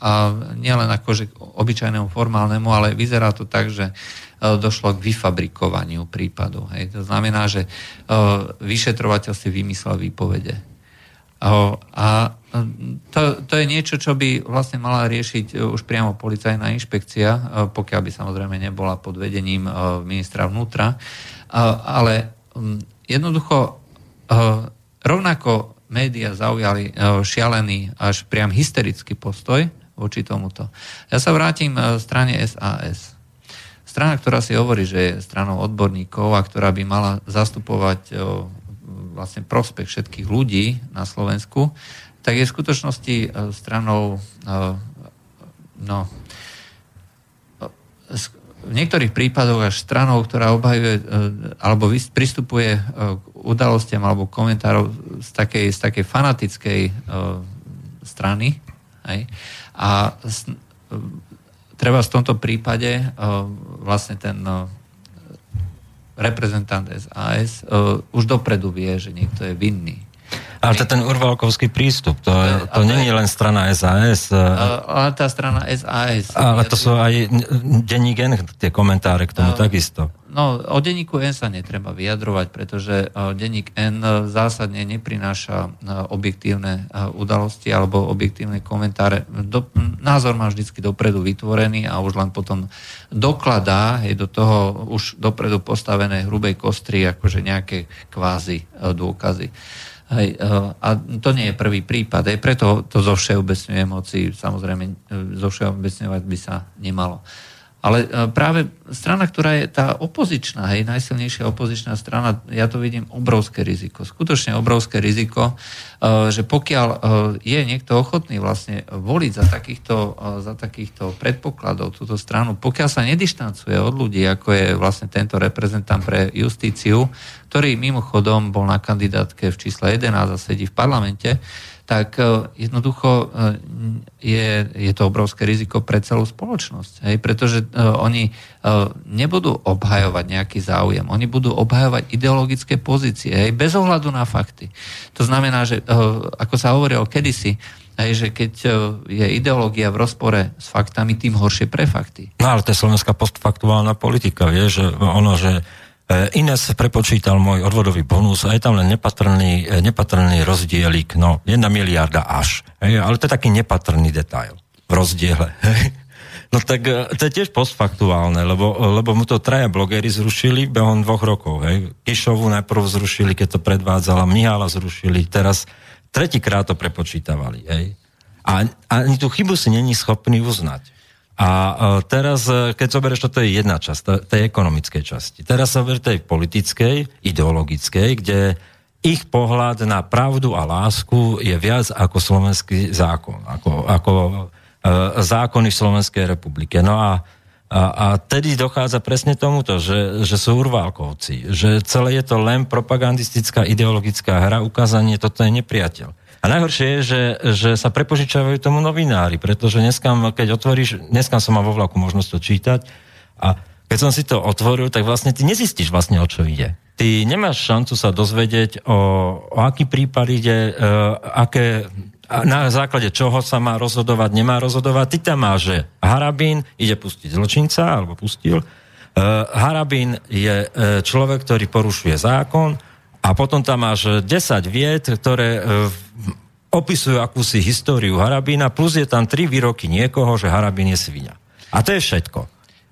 a nielen akože obyčajnému formálnemu, ale vyzerá to tak, že e, došlo k vyfabrikovaniu prípadu. Hej. To znamená, že uh, vyšetrovateľ si vymyslel výpovede. A to, to je niečo, čo by vlastne mala riešiť už priamo policajná inšpekcia, pokiaľ by samozrejme nebola pod vedením ministra vnútra. Ale jednoducho rovnako médiá zaujali e, šialený až priam hysterický postoj voči tomuto. Ja sa vrátim e, strane SAS. Strana, ktorá si hovorí, že je stranou odborníkov a ktorá by mala zastupovať e, vlastne prospech všetkých ľudí na Slovensku, tak je v skutočnosti stranou no, v niektorých prípadoch až stranou, ktorá obhajuje alebo pristupuje udalostiam alebo komentárov z takej, z takej fanatickej uh, strany. Hej? A s, uh, treba v tomto prípade uh, vlastne ten reprezentant SAS už dopredu vie, že niekto je vinný. Ale to je ten urvalkovský prístup, to, to, to není len strana SAS. E, ale tá strana SAS. Ale to sú aj denník N, tie komentáre k tomu a, takisto. No, o denníku N sa netreba vyjadrovať, pretože e, denník N zásadne neprináša e, objektívne udalosti alebo objektívne komentáre. Do, názor má vždycky dopredu vytvorený a už len potom dokladá hej, do toho už dopredu postavené hrubej kostry akože nejaké kvázi dôkazy. Hej, e, a to nie je prvý prípad, aj preto to zo všeobecňujem, hoci samozrejme e, zo všeobecňovať by sa nemalo. Ale e, práve strana, ktorá je tá opozičná, hej, najsilnejšia opozičná strana, ja to vidím obrovské riziko. Skutočne obrovské riziko, e, že pokiaľ e, je niekto ochotný vlastne voliť za takýchto, za takýchto predpokladov túto stranu, pokiaľ sa nedištancuje od ľudí, ako je vlastne tento reprezentant pre justíciu, ktorý mimochodom bol na kandidátke v čísle 11 a sedí v parlamente, tak e, jednoducho e, je, je to obrovské riziko pre celú spoločnosť. Hej? Pretože uh, oni nebudú obhajovať nejaký záujem, oni budú obhajovať ideologické pozície, hej? bez ohľadu na fakty. To znamená, že ako sa hovorilo kedysi, Hej, že keď je ideológia v rozpore s faktami, tým horšie pre fakty. No ale to je slovenská postfaktuálna politika, vie, že ono, že E, Ines prepočítal môj odvodový bonus a je tam len nepatrný, e, nepatrný rozdielik, no jedna miliarda až. Hej, ale to je taký nepatrný detail v rozdiele. Hej. No tak e, to je tiež postfaktuálne, lebo, lebo mu to traja blogery zrušili behom dvoch rokov. Hej. Kišovu najprv zrušili, keď to predvádzala, Mihala zrušili, teraz tretíkrát to prepočítavali. Hej. A ani tú chybu si není schopný uznať. A teraz, keď zoberieš, toto je jedna časť tej ekonomickej časti. Teraz sa zober tej politickej, ideologickej, kde ich pohľad na pravdu a lásku je viac ako slovenský zákon, ako, ako zákony v Slovenskej republike. No a a, a tedy dochádza presne tomuto, že, že sú urválkovci, že celé je to len propagandistická ideologická hra, ukázanie, toto je nepriateľ. A najhoršie je, že, že sa prepožičavajú tomu novinári, pretože dneska, keď otvoríš, dneska som mal vo vlaku možnosť to čítať a keď som si to otvoril, tak vlastne ty nezistíš vlastne, o čo ide. Ty nemáš šancu sa dozvedieť, o, o aký prípad ide, e, aké na základe čoho sa má rozhodovať, nemá rozhodovať. Ty tam máš, že Harabín ide pustiť zločinca, alebo pustil. Uh, Harabín je uh, človek, ktorý porušuje zákon a potom tam máš 10 viet, ktoré uh, opisujú akúsi históriu Harabína, plus je tam 3 výroky niekoho, že Harabín je svinia. A to je všetko.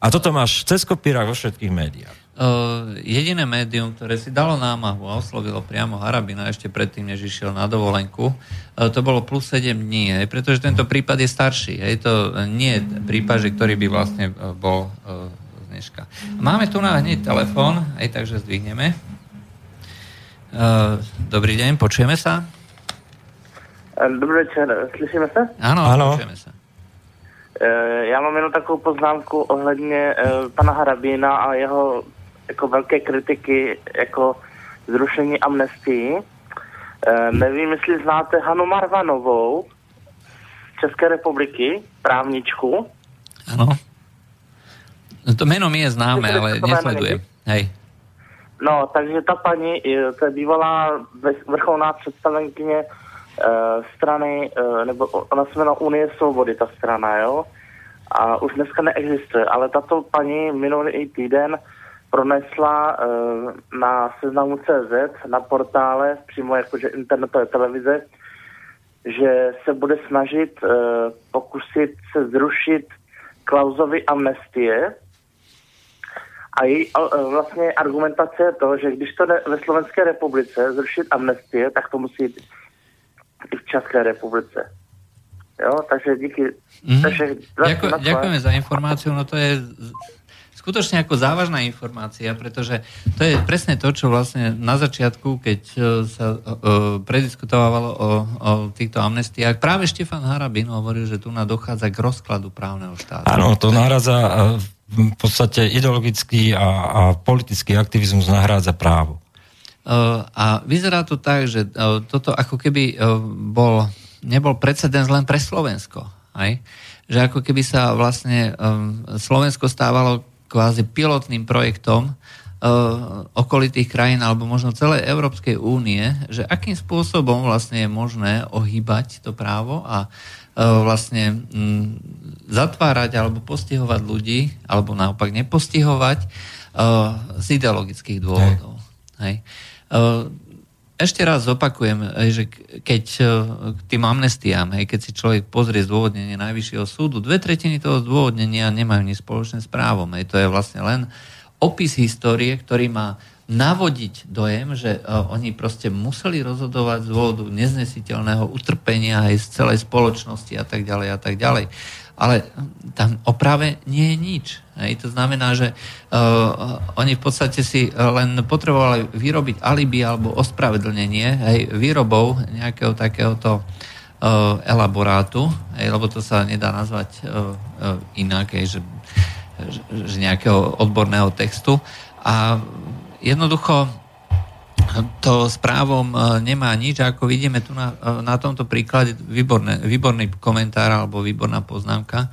A toto máš cez kopírach vo všetkých médiách. Uh, jediné médium, ktoré si dalo námahu a oslovilo priamo Harabina ešte predtým, než išiel na dovolenku, uh, to bolo plus 7 dní, hej, pretože tento prípad je starší. Hej, to nie prípad, že ktorý by vlastne uh, bol uh, dneška. Máme tu na hneď telefón, aj takže zdvihneme. Uh, dobrý deň, počujeme sa? Dobrý večer, slyšíme sa? Áno, Áno. počujeme sa. Já mám jenom takovou poznámku ohledně pana Harabína a jeho jako velké kritiky jako zrušení amnestii. E, nevím, jestli znáte Hanu Marvanovou z České republiky, právničku. Ano. To jméno mi je známe, ale nesledujem. Hej. No, takže ta paní, to je bývalá vrcholná představenkyně e, strany, e, nebo ona se jmenuje Unie svobody, ta strana, jo? A už dneska neexistuje, ale tato paní minulý týden pronesla na seznamu CZ, na portále, přímo jakože internetové televize, že se bude snažit pokusit se zrušit Klausovy amnestie. A její uh, vlastně argumentace je to, že když to jde ve Slovenské republice zrušit amnestie, tak to musí jít i v České republice. Jo, takže díky. Mm. Takže, Ďakujem, ďakujeme za informáciu, no to je skutočne ako závažná informácia, pretože to je presne to, čo vlastne na začiatku, keď e, sa uh, prediskutovalo o, o týchto amnestiách, práve Štefan Harabin hovoril, že tu na dochádza k rozkladu právneho štátu. Áno, to nahradza v podstate ideologický a, a politický aktivizmus nahrádza právo. Uh, a vyzerá to tak, že uh, toto ako keby uh, bol, nebol precedens len pre Slovensko. Aj? Že ako keby sa vlastne Slovensko stávalo kvázi pilotným projektom okolitých krajín alebo možno celej Európskej únie, že akým spôsobom vlastne je možné ohýbať to právo a vlastne um, zatvárať alebo postihovať ľudí, alebo naopak nepostihovať uh, z ideologických dôvodov. Hej. Uh, ešte raz zopakujem, že keď k tým amnestiám, keď si človek pozrie zdôvodnenie Najvyššieho súdu, dve tretiny toho zdôvodnenia nemajú nič spoločné s právom. To je vlastne len opis histórie, ktorý má navodiť dojem, že uh, oni proste museli rozhodovať z dôvodu neznesiteľného utrpenia aj z celej spoločnosti a tak ďalej a tak ďalej ale tam oprave nie je nič. Hej. To znamená, že uh, oni v podstate si len potrebovali vyrobiť alibi alebo ospravedlnenie hej, výrobou nejakého takéhoto uh, elaborátu, hej, lebo to sa nedá nazvať uh, inak, hej, že, že, že nejakého odborného textu. A jednoducho to s právom e, nemá nič. Ako vidíme tu na, e, na tomto príklade, výborné, výborný komentár alebo výborná poznámka,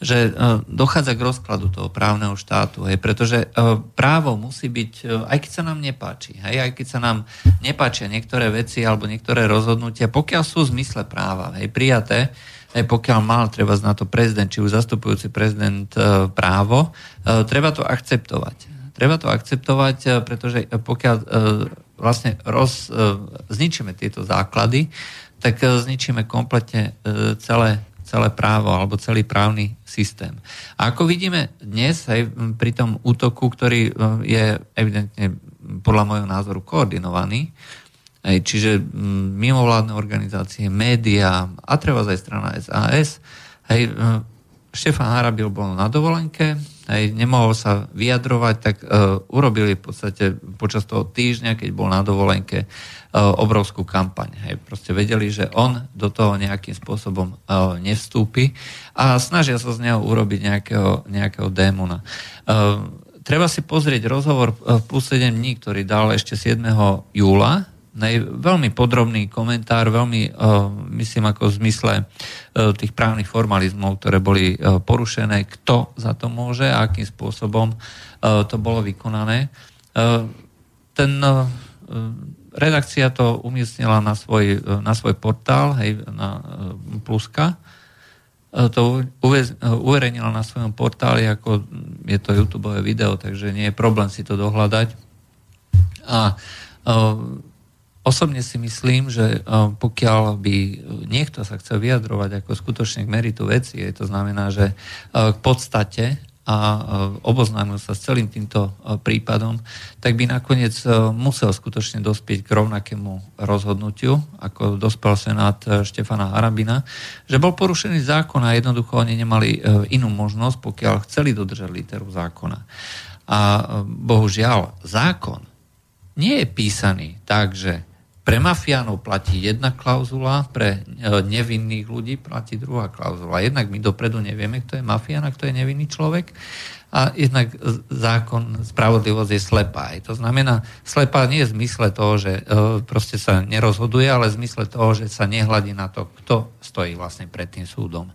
že e, dochádza k rozkladu toho právneho štátu, hej, pretože právo musí byť, aj keď sa nám nepáči, hej, aj keď sa nám nepáčia niektoré veci alebo niektoré rozhodnutia, pokiaľ sú v zmysle práva, hej, prijaté, aj pokiaľ mal treba na to prezident, či už zastupujúci prezident právo, treba to akceptovať. Treba to akceptovať, pretože pokiaľ vlastne roz, e, zničíme tieto základy, tak e, zničíme kompletne e, celé, celé právo alebo celý právny systém. A ako vidíme dnes aj pri tom útoku, ktorý je evidentne podľa môjho názoru koordinovaný, aj, čiže mimovládne organizácie, médiá a treba aj strana SAS, hej, Štefan Harabil bol na dovolenke, aj nemohol sa vyjadrovať, tak uh, urobili v podstate počas toho týždňa, keď bol na dovolenke, uh, obrovskú kampaň. Hej. Proste vedeli, že on do toho nejakým spôsobom uh, nevstúpi a snažia sa z neho urobiť nejakého, nejakého démona. Uh, treba si pozrieť rozhovor plus 7 dní, ktorý dal ešte 7. júla veľmi podrobný komentár, veľmi, uh, myslím, ako v zmysle uh, tých právnych formalizmov, ktoré boli uh, porušené, kto za to môže a akým spôsobom to bolo vykonané. Ten redakcia to umiestnila na svoj, na svoj portál, hej, na Pluska, to uverejnila na svojom portáli, ako je to YouTube video, takže nie je problém si to dohľadať. A Osobne si myslím, že e, pokiaľ by niekto sa chcel vyjadrovať ako skutočne k meritu veci, to znamená, že e, k podstate a e, oboznámil sa s celým týmto prípadom, tak by nakoniec musel skutočne dospieť k rovnakému rozhodnutiu, ako dospel senát Štefana Harabina, že bol porušený zákon a jednoducho oni nemali inú možnosť, pokiaľ chceli dodržať literu zákona. A bohužiaľ, zákon nie je písaný tak, že pre mafiánov platí jedna klauzula, pre e, nevinných ľudí platí druhá klauzula. Jednak my dopredu nevieme, kto je mafián a kto je nevinný človek. A jednak zákon, spravodlivosť je slepá. To znamená, slepá nie je v zmysle toho, že e, proste sa nerozhoduje, ale v zmysle toho, že sa nehľadí na to, kto stojí vlastne pred tým súdom.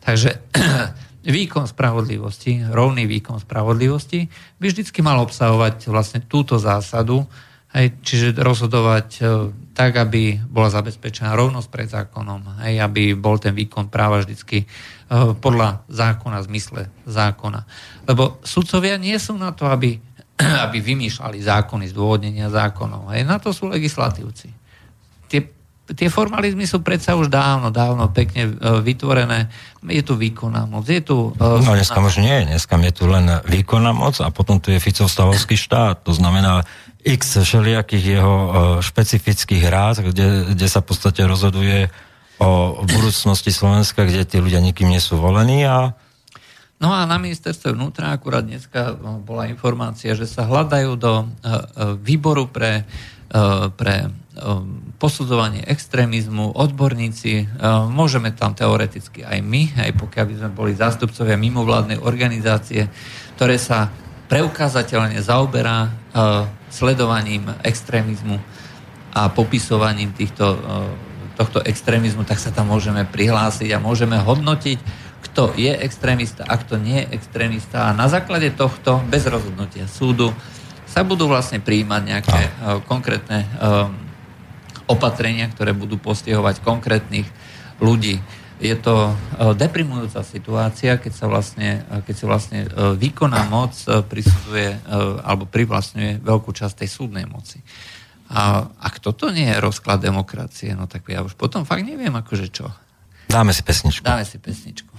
Takže výkon spravodlivosti, rovný výkon spravodlivosti by vždycky mal obsahovať vlastne túto zásadu, Hej, čiže rozhodovať e, tak, aby bola zabezpečená rovnosť pred zákonom, hej, aby bol ten výkon práva vždycky e, podľa zákona, zmysle zákona. Lebo sudcovia nie sú na to, aby, aby vymýšľali zákony, zdôvodnenia zákonov. Hej, na to sú legislatívci. Tie, tie formalizmy sú predsa už dávno, dávno pekne e, vytvorené. Je tu výkonná moc, je tu... No dneska už nie, dneska je tu len výkonná moc a potom tu je Ficov-Stavovský štát. To znamená, x všelijakých jeho e, špecifických rád, kde, kde sa v podstate rozhoduje o budúcnosti Slovenska, kde tí ľudia nikým nie sú volení a No a na ministerstve vnútra akurát dneska e, bola informácia, že sa hľadajú do e, výboru pre, pre posudzovanie extrémizmu, odborníci, môžeme tam teoreticky aj my, aj pokiaľ by sme boli zástupcovia mimovládnej organizácie, ktoré sa preukázateľne zaoberá sledovaním extrémizmu a popisovaním týchto, e, tohto extrémizmu, tak sa tam môžeme prihlásiť a môžeme hodnotiť, kto je extrémista a kto nie je extrémista. A na základe tohto, bez rozhodnutia súdu, sa budú vlastne príjmať nejaké uh, konkrétne uh, opatrenia, ktoré budú postihovať konkrétnych ľudí je to e, deprimujúca situácia, keď sa vlastne, e, keď sa vlastne e, výkonná moc prisudzuje alebo privlastňuje veľkú časť tej súdnej moci. A ak toto nie je rozklad demokracie, no tak ja už potom fakt neviem, akože čo. Dáme si pesničku. Dáme si pesničku.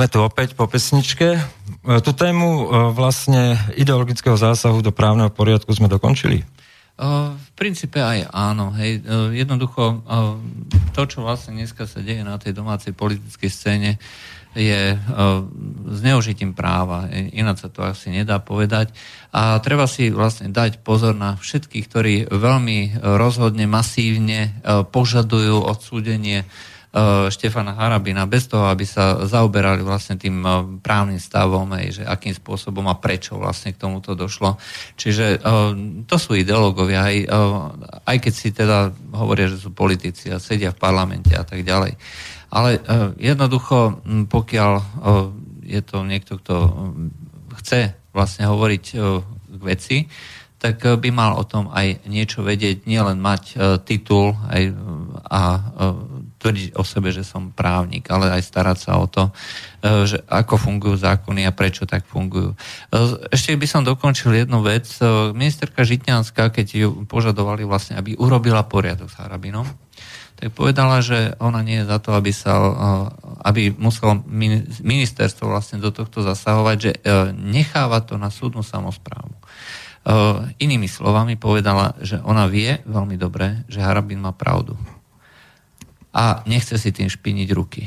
Sme tu opäť po pesničke. E, tú tému e, vlastne ideologického zásahu do právneho poriadku sme dokončili? V princípe aj áno. Hej. Jednoducho to, čo vlastne dneska sa deje na tej domácej politickej scéne, je zneužitím práva. Ináč sa to asi nedá povedať. A treba si vlastne dať pozor na všetkých, ktorí veľmi rozhodne, masívne požadujú odsúdenie E, Štefana Harabina bez toho, aby sa zaoberali vlastne tým e, právnym stavom, že akým spôsobom a prečo vlastne k tomuto došlo. Čiže e, to sú ideológovia, aj, aj keď si teda hovoria, že sú politici a sedia v parlamente a tak ďalej. Ale jednoducho, pokiaľ je to niekto, kto chce vlastne hovoriť k veci, tak by mal o tom aj niečo vedieť, nielen mať titul aj, a tvrdiť o sebe, že som právnik, ale aj starať sa o to, e, že ako fungujú zákony a prečo tak fungujú. E, ešte by som dokončil jednu vec. E, ministerka Žitňanská, keď ju požadovali vlastne, aby urobila poriadok s Harabinom, tak povedala, že ona nie je za to, aby, sa, aby muselo ministerstvo vlastne do tohto zasahovať, že necháva to na súdnu samozprávu. Inými slovami povedala, že ona vie veľmi dobre, že Harabin má pravdu a nechce si tým špiniť ruky.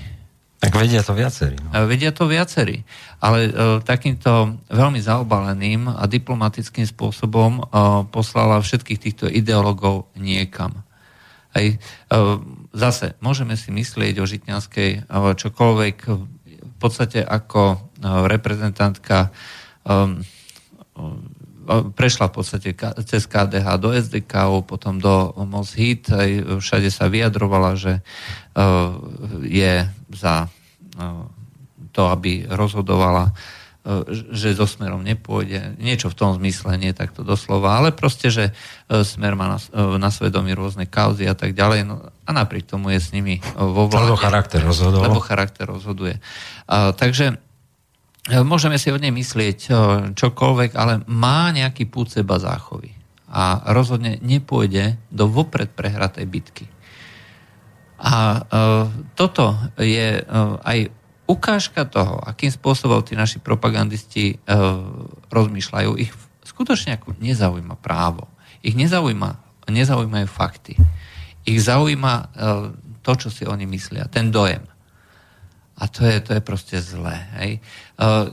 Tak vedia to viacerí. No. Vedia to viacerí. Ale e, takýmto veľmi zaobaleným a diplomatickým spôsobom e, poslala všetkých týchto ideológov niekam. Aj, e, zase, môžeme si myslieť o Žitňanskej e, čokoľvek v podstate ako e, reprezentantka e, prešla v podstate cez KDH do SDK, potom do Moshit, aj všade sa vyjadrovala, že e, je za e, to, aby rozhodovala, e, že so smerom nepôjde. Niečo v tom zmysle, nie takto doslova, ale proste, že smer má na, na svedomí rôzne kauzy a tak ďalej. No, a napriek tomu je s nimi vo vláde. Lebo charakter rozhoduje. Lebo charakter rozhoduje. A, takže môžeme si o nej myslieť e, čokoľvek, ale má nejaký púd seba záchovy. A rozhodne nepôjde do vopred prehratej bitky. A e, toto je aj ukážka toho, akým spôsobom tí naši propagandisti rozmýšľajú. Ich skutočne ako nezaujíma právo. Ich nezaujíma, nezaujímajú fakty. Ich zaujíma to, čo si oni myslia, ten dojem. A to je, to je proste zlé. Hej.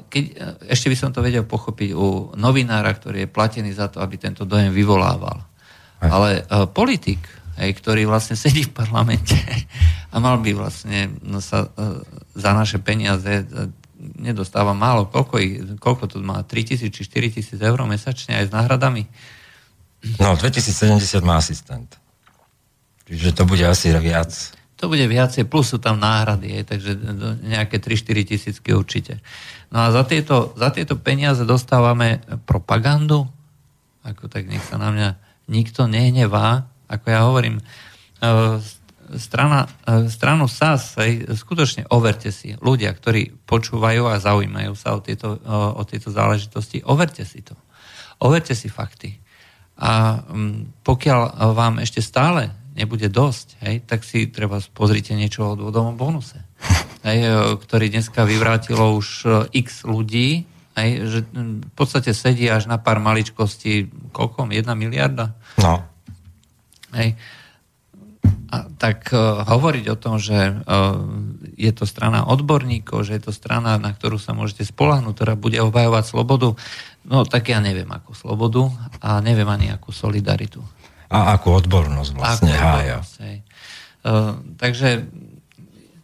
Keď, ešte by som to vedel pochopiť u novinára, ktorý je platený za to, aby tento dojem vyvolával. Aj. Ale politik, hej, ktorý vlastne sedí v parlamente a mal by vlastne no, sa za naše peniaze nedostáva málo. Koľko, ich, koľko to má? 3 tisíc či 4 tisíc eur mesačne aj s náhradami? No, 2070 má asistent. Čiže to bude asi viac to bude viacej, plus sú tam náhrady, je, takže nejaké 3-4 tisícky určite. No a za tieto, za tieto peniaze dostávame propagandu, ako tak nech sa na mňa nikto nehnevá, ako ja hovorím, e, strana, e, stranu SAS, aj, skutočne overte si, ľudia, ktorí počúvajú a zaujímajú sa o tieto, o tieto záležitosti, overte si to. Overte si fakty. A pokiaľ vám ešte stále nebude dosť, hej, tak si treba pozrite niečo o dôvodom bonuse, hej, e, ktorý dneska vyvrátilo už e, x ľudí, hej, že v podstate sedí až na pár maličkostí, koľko? Jedna miliarda? No. Hej. A tak uh, hovoriť o tom, že uh, je to strana odborníkov, že je to strana, na ktorú sa môžete spolahnúť, ktorá bude obhajovať slobodu, no tak ja neviem akú slobodu a neviem ani akú solidaritu. A akú odbornosť vlastne akú hája. Uh, takže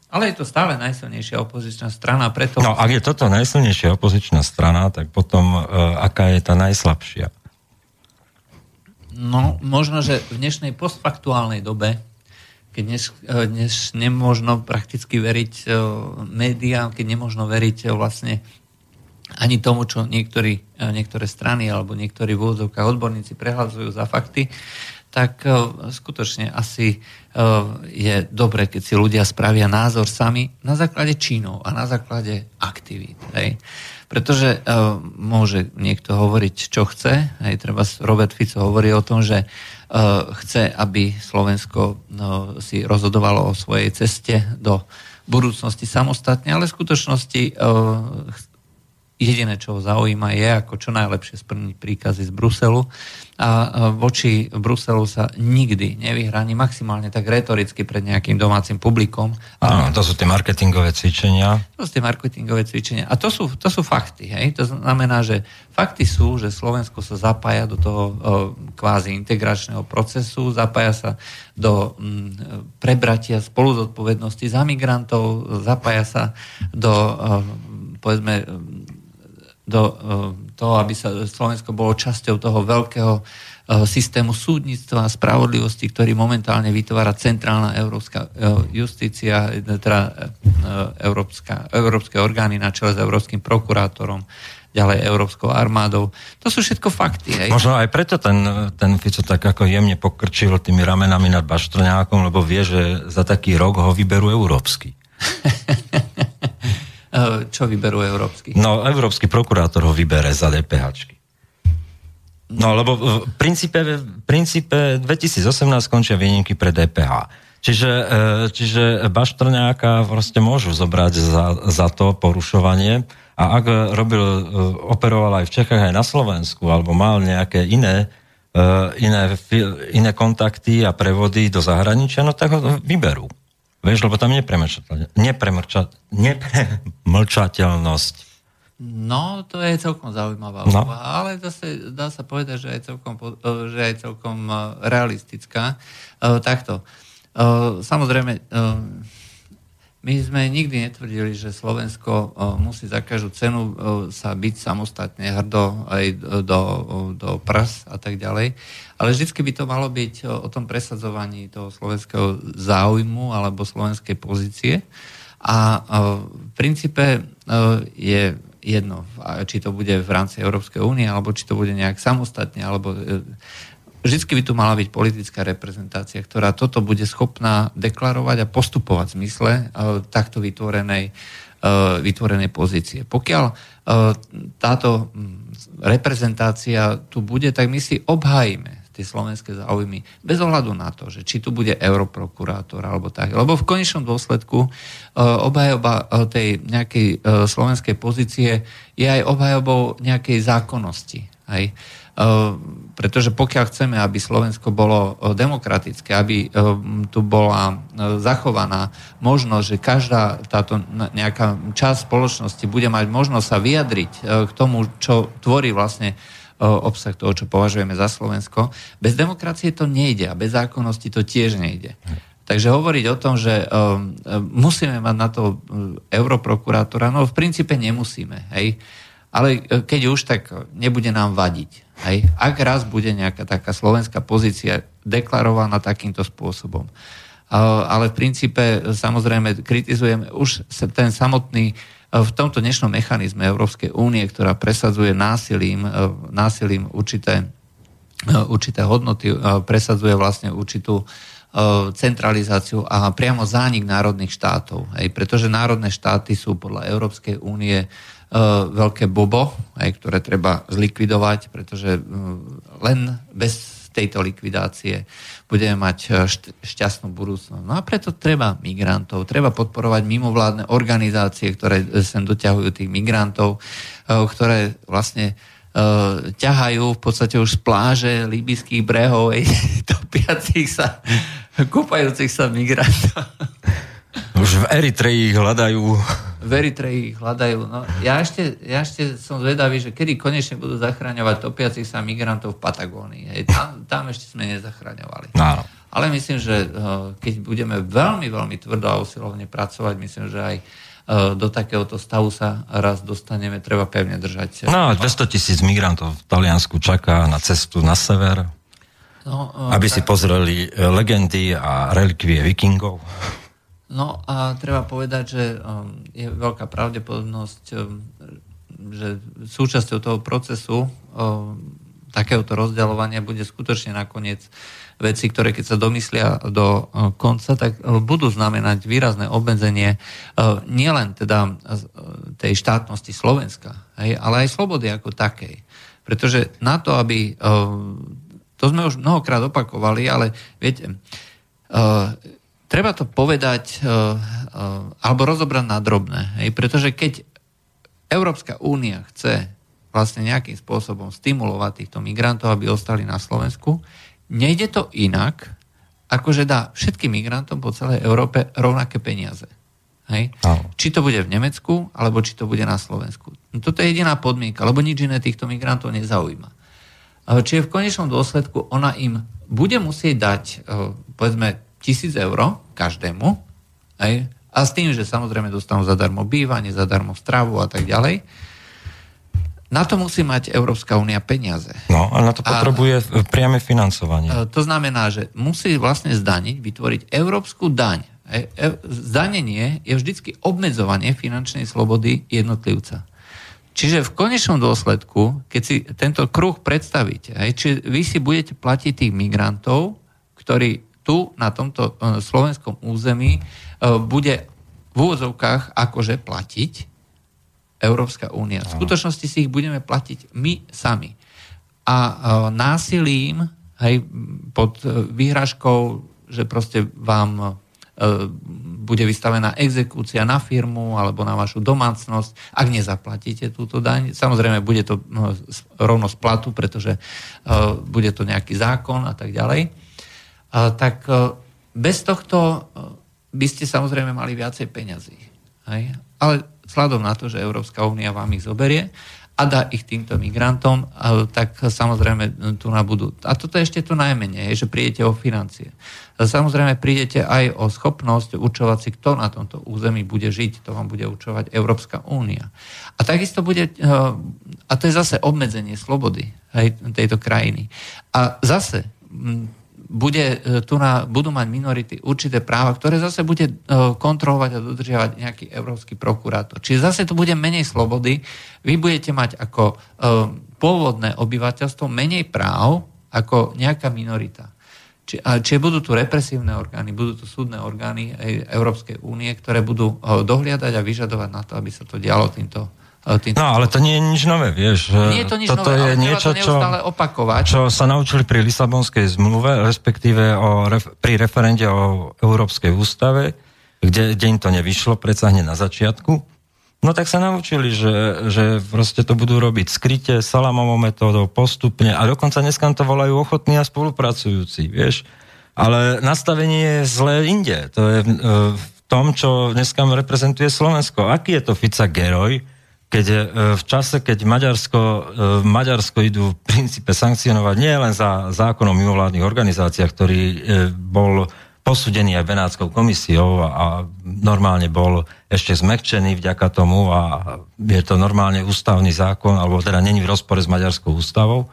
ale je to stále najsilnejšia opozičná strana, preto... No, ak je toto najsilnejšia opozičná strana, tak potom uh, aká je tá najslabšia? No, možno, že v dnešnej postfaktuálnej dobe, keď dnes, uh, dnes nemôžno prakticky veriť uh, médiám, keď nemôžno veriť uh, vlastne ani tomu, čo niektorí, niektoré strany alebo niektorí v odborníci prehľadzujú za fakty, tak e, skutočne asi e, je dobre, keď si ľudia spravia názor sami na základe činov a na základe aktivít. Hej. Pretože uh, môže niekto hovoriť, čo chce. Hej, treba Robert Fico hovorí o tom, že chce, aby Slovensko si rozhodovalo o svojej ceste do budúcnosti samostatne, ale v skutočnosti jediné, čo ho zaujíma, je ako čo najlepšie splniť príkazy z Bruselu a voči Bruselu sa nikdy nevyhráni maximálne tak retoricky pred nejakým domácim publikom. Áno, to sú tie marketingové cvičenia. To sú tie marketingové cvičenia. A to sú, to sú fakty. Hej? To znamená, že fakty sú, že Slovensko sa zapája do toho kvázi integračného procesu, zapája sa do prebratia spoluzodpovednosti za migrantov, zapája sa do, povedzme, do e, toho, aby sa Slovensko bolo časťou toho veľkého e, systému súdnictva a spravodlivosti, ktorý momentálne vytvára centrálna európska e, justícia, teda európska, európske orgány na čele s európskym prokurátorom, ďalej európskou armádou. To sú všetko fakty. Hej. Možno aj preto ten, ten Fico tak ako jemne pokrčil tými ramenami nad Baštrňákom, lebo vie, že za taký rok ho vyberú európsky. Eh, čo vyberú európsky? No, európsky prokurátor ho vybere za DPH. No, lebo v princípe, v princípe 2018 skončia výnimky pre DPH. Čiže, eh, čiže Baštrňáka proste môžu zobrať za, za to porušovanie a ak robil, eh, operoval aj v Čechách, aj na Slovensku, alebo mal nejaké iné, iné, iné kontakty a prevody do zahraničia, no tak ho vyberú. Vieš, lebo tam nepremlčateľnosť. No, to je celkom zaujímavá no. úvaha, ale zase dá sa povedať, že je celkom, že je celkom e, realistická. E, takto. E, samozrejme, my sme nikdy netvrdili, že Slovensko musí za každú cenu sa byť samostatne hrdo aj do, do prs a tak ďalej. Ale vždy by to malo byť o, tom presadzovaní toho slovenského záujmu alebo slovenskej pozície. A v princípe je jedno, či to bude v rámci Európskej únie, alebo či to bude nejak samostatne, alebo Vždycky by tu mala byť politická reprezentácia, ktorá toto bude schopná deklarovať a postupovať v zmysle uh, takto vytvorenej, uh, vytvorenej pozície. Pokiaľ uh, táto reprezentácia tu bude, tak my si obhájime tie slovenské záujmy, bez ohľadu na to, že či tu bude europrokurátor alebo tak. Lebo v konečnom dôsledku obhajoba tej nejakej slovenskej pozície je aj obhajobou nejakej zákonnosti. Hej. Pretože pokiaľ chceme, aby Slovensko bolo demokratické, aby tu bola zachovaná možnosť, že každá táto nejaká časť spoločnosti bude mať možnosť sa vyjadriť k tomu, čo tvorí vlastne obsah toho, čo považujeme za Slovensko. Bez demokracie to nejde a bez zákonnosti to tiež nejde. Takže hovoriť o tom, že musíme mať na to europrokurátora, no v princípe nemusíme. Hej? Ale keď už, tak nebude nám vadiť. Hej. Ak raz bude nejaká taká slovenská pozícia deklarovaná takýmto spôsobom. Ale v princípe samozrejme kritizujeme už ten samotný v tomto dnešnom mechanizme Európskej únie, ktorá presadzuje násilím, násilím určité, určité hodnoty, presadzuje vlastne určitú centralizáciu a priamo zánik národných štátov. Hej, pretože národné štáty sú podľa Európskej únie E, veľké bobo, aj, ktoré treba zlikvidovať, pretože e, len bez tejto likvidácie budeme mať e, šťastnú budúcnosť. No a preto treba migrantov, treba podporovať mimovládne organizácie, ktoré sem doťahujú tých migrantov, ktoré vlastne ťahajú v podstate už z pláže líbyských brehov, topiacich sa, kúpajúcich sa migrantov. Už v Eritreji ich hľadajú. V Eritreji ich hľadajú. No, ja, ešte, ja ešte som zvedavý, že kedy konečne budú zachraňovať topiacich sa migrantov v Patagónii. Hej, tam, tam ešte sme nezachraňovali. No. Ale myslím, že eh, keď budeme veľmi, veľmi tvrdo a usilovne pracovať, myslím, že aj eh, do takéhoto stavu sa raz dostaneme, treba pevne držať. No, 200 tisíc migrantov v Taliansku čaká na cestu na sever, no, aby tak... si pozreli legendy a relikvie vikingov. No a treba povedať, že um, je veľká pravdepodobnosť, um, že súčasťou toho procesu um, takéhoto rozdeľovania bude skutočne nakoniec veci, ktoré keď sa domyslia do uh, konca, tak uh, budú znamenať výrazné obmedzenie uh, nielen teda tej štátnosti Slovenska, ale aj slobody ako takej. Pretože na to, aby... To sme už mnohokrát opakovali, ale viete, Treba to povedať, eh, alebo rozobrať na drobné. Hej? Pretože keď Európska únia chce vlastne nejakým spôsobom stimulovať týchto migrantov, aby ostali na Slovensku, nejde to inak, ako že dá všetkým migrantom po celej Európe rovnaké peniaze. Hej? Či to bude v Nemecku, alebo či to bude na Slovensku. No toto je jediná podmienka, lebo nič iné týchto migrantov nezaujíma. Čiže v konečnom dôsledku ona im bude musieť dať, e, povedzme, tisíc eur každému, hej? a s tým, že samozrejme dostanú zadarmo bývanie, zadarmo stravu a tak ďalej. Na to musí mať Európska únia peniaze. No, a na to potrebuje a, priame financovanie. E, to znamená, že musí vlastne zdaniť, vytvoriť európsku daň. E, e, zdanenie je vždycky obmedzovanie finančnej slobody jednotlivca. Čiže v konečnom dôsledku, keď si tento kruh predstavíte, aj, či vy si budete platiť tých migrantov, ktorí tu na tomto e, slovenskom území e, bude v úvodzovkách akože platiť Európska únia. V skutočnosti si ich budeme platiť my sami. A e, násilím, hej, pod výhražkou, že proste vám bude vystavená exekúcia na firmu alebo na vašu domácnosť, ak nezaplatíte túto daň. Samozrejme, bude to no, rovno z platu, pretože bude to nejaký zákon a tak ďalej. Tak bez tohto by ste samozrejme mali viacej peňazí. Hej? Ale vzhľadom na to, že Európska únia vám ich zoberie, a dá ich týmto migrantom, tak samozrejme tu nabudú. A toto je ešte to najmenej, že prídete o financie. Samozrejme prídete aj o schopnosť určovať si, kto na tomto území bude žiť. To vám bude určovať Európska únia. A takisto bude, e, a to je zase obmedzenie slobody tejto krajiny. A zase bude, e, tu na, budú mať minority určité práva, ktoré zase bude e, kontrolovať a dodržiavať nejaký európsky prokurátor. Čiže zase tu bude menej slobody. Vy budete mať ako e, pôvodné obyvateľstvo menej práv ako nejaká minorita. Či, budú tu represívne orgány, budú tu súdne orgány Európskej únie, ktoré budú dohliadať a vyžadovať na to, aby sa to dialo týmto, Týmto no, ale to nie je nič nové, vieš. Nie je to nič Toto nové, je niečo, to čo, opakovať. čo sa naučili pri Lisabonskej zmluve, respektíve o, pri referende o Európskej ústave, kde deň to nevyšlo, predsa hneď na začiatku. No tak sa naučili, že, že proste to budú robiť skryte, salamovou metódou, postupne a dokonca dneska to volajú ochotní a spolupracujúci, vieš. Ale nastavenie je zlé inde. To je e, v tom, čo dneska reprezentuje Slovensko. Aký je to Fica geroj, keď e, v čase, keď Maďarsko, e, Maďarsko idú v princípe sankcionovať nie len za zákon o mimovládnych organizáciách, ktorý e, bol posúdený aj Benátskou komisiou a normálne bol ešte zmekčený vďaka tomu a je to normálne ústavný zákon, alebo teda není v rozpore s Maďarskou ústavou,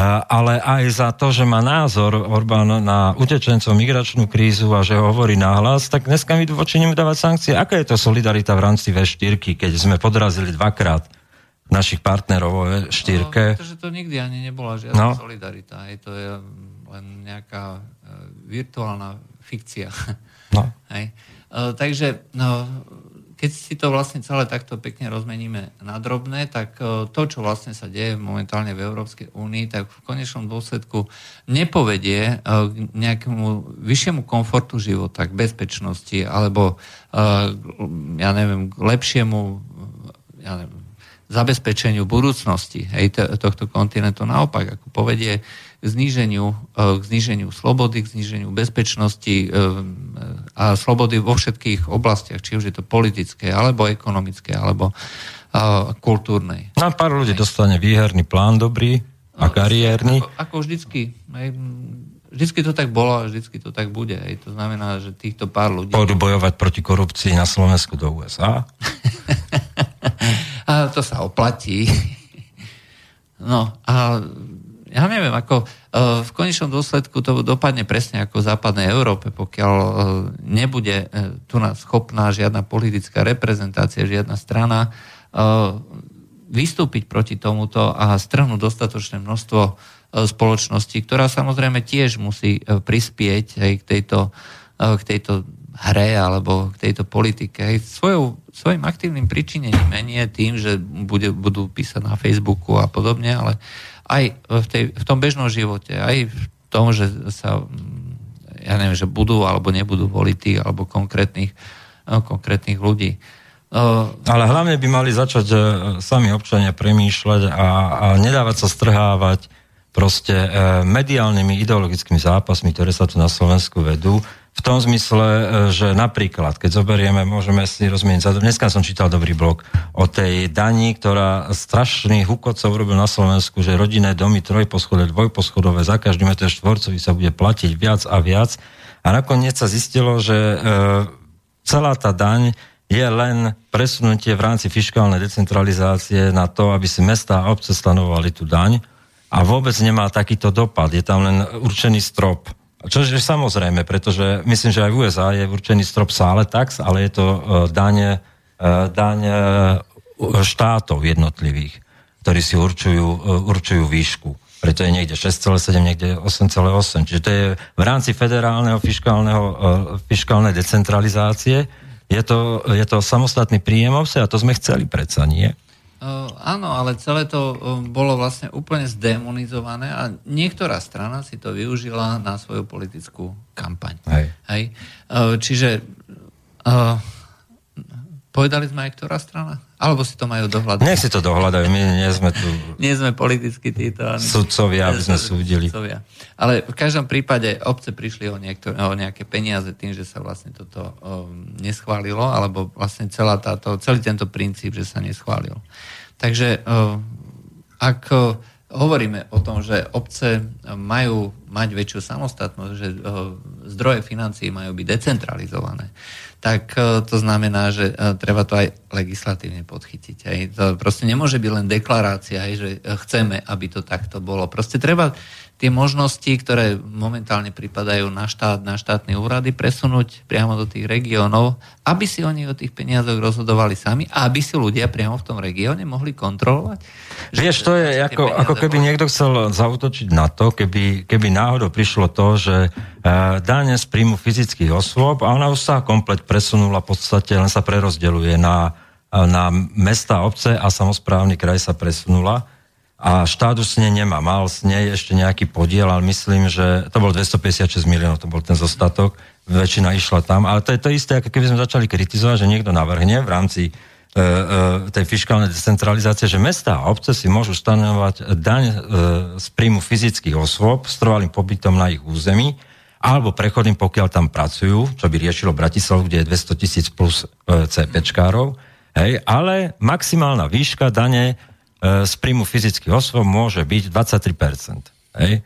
ale aj za to, že má názor Orbán na utečencov migračnú krízu a že hovorí náhlas, tak dneska mi voči nemu dávať sankcie. Aká je to solidarita v rámci V4, keď sme podrazili dvakrát našich partnerov vo V4? No, pretože to nikdy ani nebola žiadna no. solidarita. Hej, to je len nejaká uh, virtuálna fikcia. No. Hej. Uh, takže no, keď si to vlastne celé takto pekne rozmeníme na drobné, tak e, to, čo vlastne sa deje momentálne v Európskej únii, tak v konečnom dôsledku nepovedie e, k nejakému vyššiemu komfortu života, k bezpečnosti, alebo e, ja neviem, k lepšiemu ja neviem, zabezpečeniu budúcnosti hej, tohto kontinentu. Naopak, ako povedie k zníženiu, k zníženiu slobody, k zníženiu bezpečnosti, a slobody vo všetkých oblastiach, či už je to politické, alebo ekonomické, alebo kultúrnej. No pár ľudí dostane výherný plán dobrý a no, kariérny. Ako, ako vždycky. Vždycky to tak bolo a vždycky to tak bude. Hej. To znamená, že týchto pár ľudí... Pôjdu bojovať proti korupcii na Slovensku do USA? a to sa oplatí. no a ja neviem, ako e, v konečnom dôsledku to dopadne presne ako v západnej Európe, pokiaľ e, nebude e, tu nás schopná žiadna politická reprezentácia, žiadna strana vystúpiť proti tomuto a strhnúť dostatočné množstvo spoločnosti, ktorá samozrejme tiež musí prispieť aj k tejto, k tejto hre alebo k tejto politike. Aj svojou, svojim aktívnym pričinením, nie tým, že bude, budú písať na Facebooku a podobne, ale aj v, tej, v tom bežnom živote, aj v tom, že sa, ja neviem, že budú alebo nebudú voliť tých alebo konkrétnych konkrétnych ľudí. Ale hlavne by mali začať sami občania premýšľať a, a nedávať sa strhávať proste mediálnymi ideologickými zápasmi, ktoré sa tu na Slovensku vedú v tom zmysle, e, že napríklad, keď zoberieme, môžeme si rozmieť, dneska som čítal dobrý blog o tej daní, ktorá strašný hukocov robil na Slovensku, že rodinné domy trojposchodové, dvojposchodové, za každý meter štvorcový sa bude platiť viac a viac. A nakoniec sa zistilo, že e, celá tá daň je len presunutie v rámci fiskálnej decentralizácie na to, aby si mesta a obce stanovali tú daň a vôbec nemá takýto dopad. Je tam len určený strop čo je samozrejme, pretože myslím, že aj v USA je určený strop sále tax, ale je to daň, uh, daň uh, štátov jednotlivých, ktorí si určujú, určujú výšku. Preto je niekde 6,7, niekde 8,8. Čiže to je v rámci federálneho fiskálneho, fiskálnej decentralizácie. Je to, je to samostatný príjemovce a to sme chceli predsa, nie? Uh, áno, ale celé to uh, bolo vlastne úplne zdemonizované a niektorá strana si to využila na svoju politickú kampaň. Hej. Hej? Uh, čiže uh, povedali sme aj ktorá strana? Alebo si to majú dohľadať? Nech si to dohľadajú, my nie sme tu... nie sme politicky títo... Sudcovia, aby sme súdili. Sudcovia. Ale v každom prípade obce prišli o, niektor- o nejaké peniaze tým, že sa vlastne toto um, neschválilo, alebo vlastne celá táto, celý tento princíp, že sa neschválil. Takže um, ak uh, hovoríme o tom, že obce majú mať väčšiu samostatnosť, že uh, zdroje financií majú byť decentralizované, tak uh, to znamená, že treba to aj legislatívne podchytiť. Aj. To proste nemôže byť len deklarácia, aj, že chceme, aby to takto bolo. Proste treba tie možnosti, ktoré momentálne pripadajú na štát, na štátne úrady, presunúť priamo do tých regiónov, aby si oni o tých peniazoch rozhodovali sami a aby si ľudia priamo v tom regióne mohli kontrolovať. Vieš, to je ako, ako keby niekto chcel zautočiť na to, keby, keby náhodou prišlo to, že e, dáne z príjmu fyzických osôb a ona už sa komplet presunula, v podstate len sa prerozdeluje na, na mesta, obce a samozprávny kraj sa presunula a štát už s nej nemá. Mal s nej ešte nejaký podiel, ale myslím, že to bol 256 miliónov, to bol ten zostatok, väčšina išla tam, ale to je to isté, ako keby sme začali kritizovať, že niekto navrhne v rámci e, e, tej fiskálnej decentralizácie, že mesta a obce si môžu stanovať daň e, z príjmu fyzických osôb s trvalým pobytom na ich území, alebo prechodným, pokiaľ tam pracujú, čo by riešilo Bratislavu, kde je 200 tisíc plus e, CPčkárov, hej, ale maximálna výška dane z príjmu fyzických osôb môže byť 23%. Hej?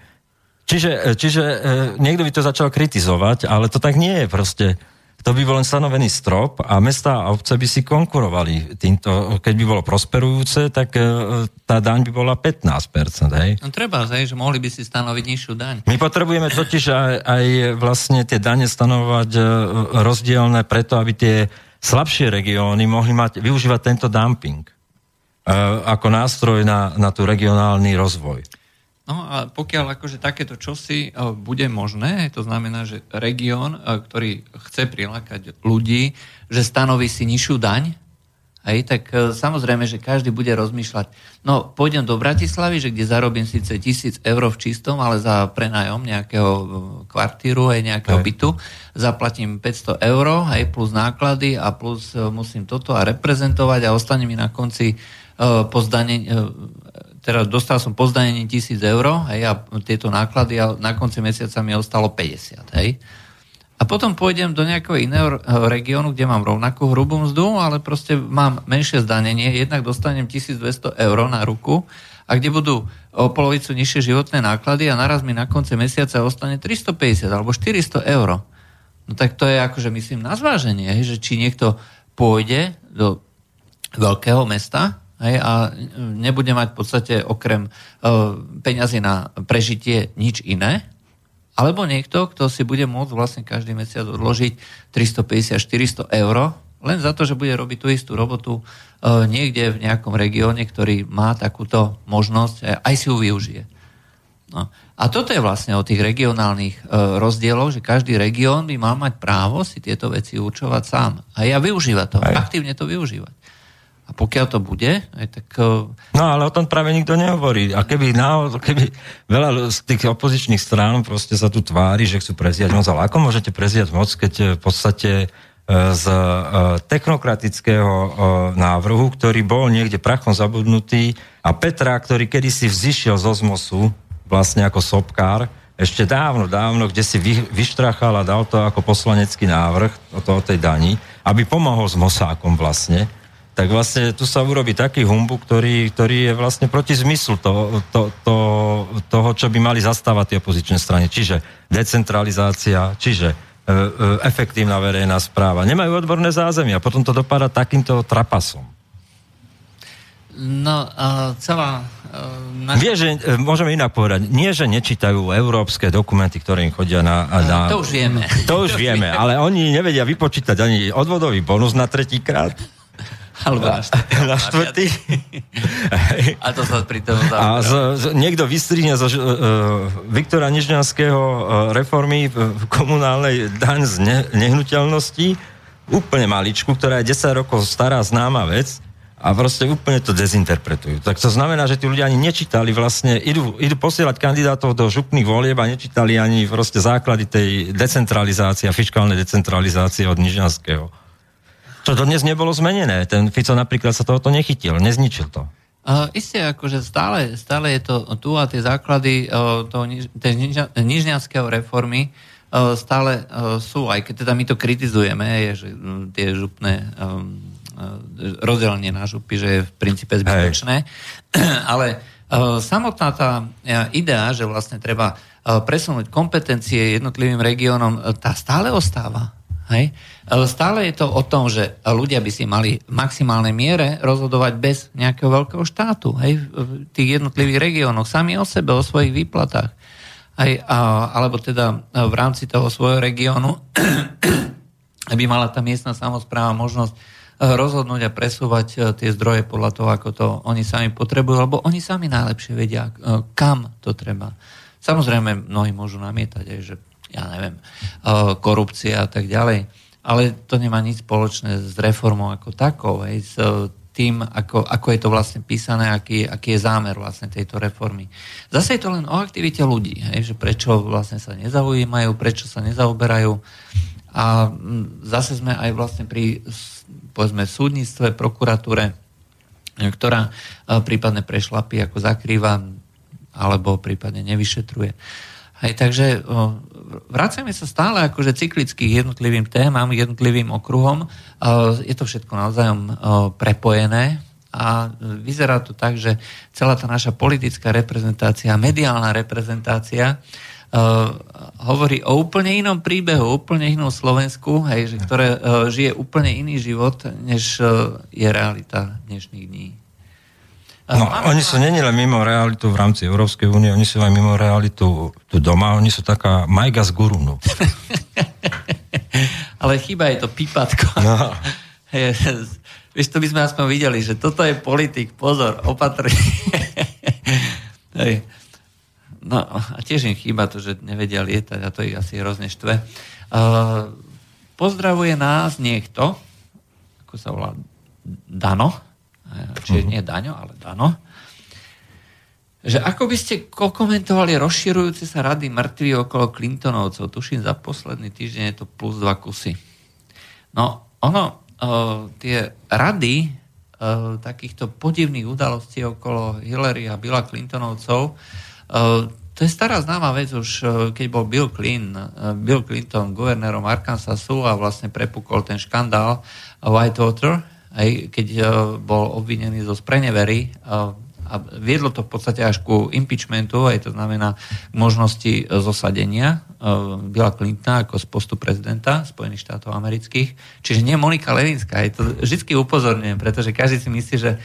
Čiže, e, čiže e, niekto by to začal kritizovať, ale to tak nie je proste. To by bol len stanovený strop a mesta a obce by si konkurovali týmto. Keď by bolo prosperujúce, tak tá daň by bola 15%. Hej? No treba, hej, že mohli by si stanoviť nižšiu daň. My potrebujeme totiž aj, aj vlastne tie dane stanovať rozdielne preto, aby tie slabšie regióny mohli mať, využívať tento dumping. Eh, ako nástroj na, na tú regionálny rozvoj. No a pokiaľ akože takéto čosi eh, bude možné, to znamená, že región, eh, ktorý chce prilákať ľudí, že stanoví si nižšiu daň, hej, tak samozrejme, že každý bude rozmýšľať, no pôjdem do Bratislavy, že kde zarobím síce tisíc eur v čistom, ale za prenajom nejakého kvartíru, aj nejakého hej. bytu, zaplatím 500 eur, hej, plus náklady a plus musím toto a reprezentovať a ostane mi na konci po zdanení, e, teda dostal som po zdanení tisíc eur hej, a tieto náklady a na konci mesiaca mi ostalo 50. Hej. A potom pôjdem do nejakého iného regiónu, kde mám rovnakú hrubú mzdu, ale proste mám menšie zdanenie, jednak dostanem 1200 eur na ruku a kde budú o polovicu nižšie životné náklady a naraz mi na konci mesiaca ostane 350 alebo 400 eur. No tak to je akože myslím na zváženie, že či niekto pôjde do veľkého mesta hej, a nebude mať v podstate okrem uh, peňazí na prežitie nič iné, alebo niekto, kto si bude môcť vlastne každý mesiac odložiť 350-400 eur, len za to, že bude robiť tú istú robotu uh, niekde v nejakom regióne, ktorý má takúto možnosť, a aj si ju využije. No. A toto je vlastne o tých regionálnych uh, rozdieloch, že každý región by mal mať právo si tieto veci určovať sám. A ja využívať to, aj. aktívne to využívať. A pokiaľ to bude, aj tak... No ale o tom práve nikto nehovorí. A keby, náhodou, keby veľa z tých opozičných strán proste sa tu tvári, že chcú preziať moc, ale ako môžete preziať moc, keď v podstate z technokratického návrhu, ktorý bol niekde prachom zabudnutý a Petra, ktorý kedysi vzýšiel z Ozmosu, vlastne ako sopkár, ešte dávno, dávno, kde si vy, vyštrachal a dal to ako poslanecký návrh o, to, o tej dani, aby pomohol s Mosákom vlastne, tak vlastne tu sa urobí taký humbu, ktorý, ktorý je vlastne proti zmyslu to, to, to, toho, čo by mali zastávať tie opozičné strany. Čiže decentralizácia, čiže e, e, efektívna verejná správa. Nemajú odborné zázemia, potom to dopadá takýmto trapasom. No, uh, celá... Uh, naša... Vie, že, uh, môžeme inak povedať, nie, že nečítajú európske dokumenty, ktoré im chodia na... na... Uh, to už vieme. To už vieme, ale oni nevedia vypočítať ani odvodový bonus na tretíkrát. Alebo na štvrtý. Na štvrtý. A to sa pri tom A z, z, niekto vystrihne zo uh, Viktora Nižňanského uh, reformy v komunálnej daň z ne, nehnuteľnosti, úplne maličku, ktorá je 10 rokov stará známa vec, a proste úplne to dezinterpretujú. Tak to znamená, že tí ľudia ani nečítali vlastne, idú, idú posielať kandidátov do župných volieb a nečítali ani proste základy tej decentralizácie a fiskálnej decentralizácie od Nižňanského. Čo dnes nebolo zmenené. Ten Fico napríklad sa tohoto nechytil, nezničil to. Uh, isté, akože stále, stále je to tu a tie základy uh, toho, tej nižňanského reformy uh, stále uh, sú, aj keď teda my to kritizujeme, je, že um, tie župné um, E, rozdelenie na župy, že je v princípe zbytočné. Ale e, samotná tá idea, že vlastne treba presunúť kompetencie jednotlivým regiónom, tá stále ostáva. Hej? Stále je to o tom, že ľudia by si mali v maximálnej miere rozhodovať bez nejakého veľkého štátu. Hej? V tých jednotlivých regiónoch, sami o sebe, o svojich výplatách. Hej? A, alebo teda v rámci toho svojho regiónu, aby mala tá miestna samozpráva možnosť rozhodnúť a presúvať e, tie zdroje podľa toho, ako to oni sami potrebujú, lebo oni sami najlepšie vedia, e, kam to treba. Samozrejme, mnohí môžu namietať aj, že ja neviem, e, korupcia a tak ďalej, ale to nemá nič spoločné s reformou ako takou, aj s tým, ako, ako je to vlastne písané, aký, aký je zámer vlastne tejto reformy. Zase je to len o aktivite ľudí, hej, že prečo vlastne sa nezaujímajú, prečo sa nezaoberajú. A zase sme aj vlastne pri povedzme súdnictve, prokuratúre, ktorá e, prípadne prešlapí ako zakrýva alebo prípadne nevyšetruje. Hej, takže vracame sa stále akože cyklicky jednotlivým témam, jednotlivým okruhom. Je to všetko navzájom prepojené a vyzerá to tak, že celá tá naša politická reprezentácia, mediálna reprezentácia hovorí o úplne inom príbehu, úplne inom Slovensku, hej, že, ktoré žije úplne iný život, než je realita dnešných dní. No, oni sú není len mimo realitu v rámci Európskej únie, oni sú aj mimo realitu tu doma, oni sú taká majga z gurunu. Ale chyba je to pípatko. No. Vieš, to by sme aspoň videli, že toto je politik, pozor, opatrne. Hej. No a tiež im chýba to, že nevedia lietať a to ich asi hrozne štve. Uh, pozdravuje nás niekto, ako sa volá Dano, čiže uh-huh. nie Daňo, ale Dano, že ako by ste komentovali rozširujúce sa rady mŕtvi okolo Clintonovcov. Tuším, za posledný týždeň je to plus dva kusy. No, ono, uh, tie rady uh, takýchto podivných udalostí okolo Hillary a Billa Clintonovcov Eh, to je stará známa vec už, keď bol Bill, Clinton, Bill Clinton guvernérom Arkansasu a vlastne prepukol ten škandál Whitewater, aj keď bol obvinený zo sprenevery a viedlo to v podstate až ku impeachmentu, aj to znamená možnosti zosadenia uh, Billa Clintona ako z postu prezidenta Spojených štátov amerických. Čiže nie Monika Levinská, je to vždy upozorňujem, pretože každý si myslí, že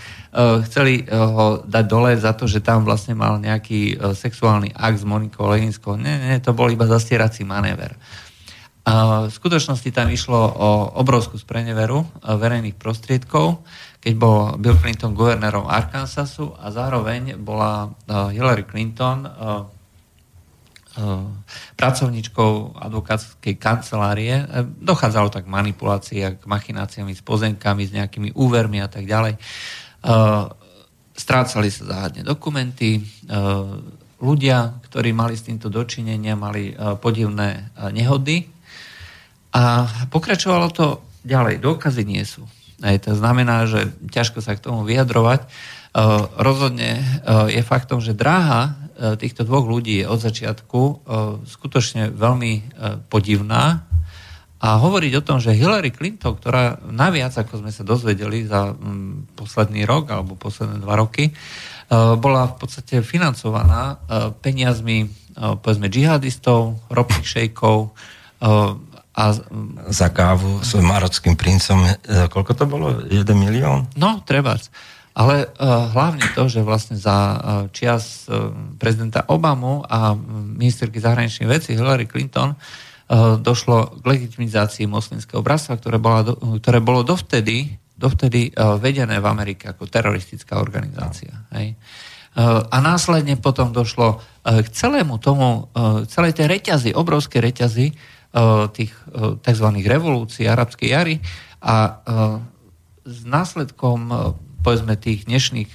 chceli ho dať dole za to, že tam vlastne mal nejaký sexuálny akt s Monikou Levinskou. Nie, nie, to bol iba zastierací manéver. V skutočnosti tam išlo o obrovskú spreneveru uh, verejných prostriedkov, keď bol Bill Clinton guvernérom Arkansasu a zároveň bola uh, Hillary Clinton uh, pracovníčkou advokátskej kancelárie. Dochádzalo tak k manipulácii a k machináciami s pozemkami, s nejakými úvermi a tak ďalej. Strácali sa záhadne dokumenty, ľudia, ktorí mali s týmto dočinenia, mali podivné nehody a pokračovalo to ďalej, dôkazy nie sú. Hej, to znamená, že ťažko sa k tomu vyjadrovať. Rozhodne je faktom, že dráha týchto dvoch ľudí je od začiatku skutočne veľmi podivná a hovoriť o tom, že Hillary Clinton, ktorá naviac, ako sme sa dozvedeli za mm, posledný rok alebo posledné dva roky, e, bola v podstate financovaná e, peniazmi e, povedzme džihadistov, ropných šejkov a... Za kávu s marockým princom, koľko to bolo? 1 milión? No, treba. Ale uh, hlavne to, že vlastne za uh, čias uh, prezidenta Obamu a ministerky zahraničných vecí Hillary Clinton uh, došlo k legitimizácii moslimského bratstva, ktoré, bola, ktoré bolo dovtedy, dovtedy vedené v Amerike ako teroristická organizácia. Hej. Eh, a následne potom došlo k celému tomu, celej tej reťazy, obrovskej reťazy tých tzv. revolúcií arabskej jary a s následkom povedzme tých dnešných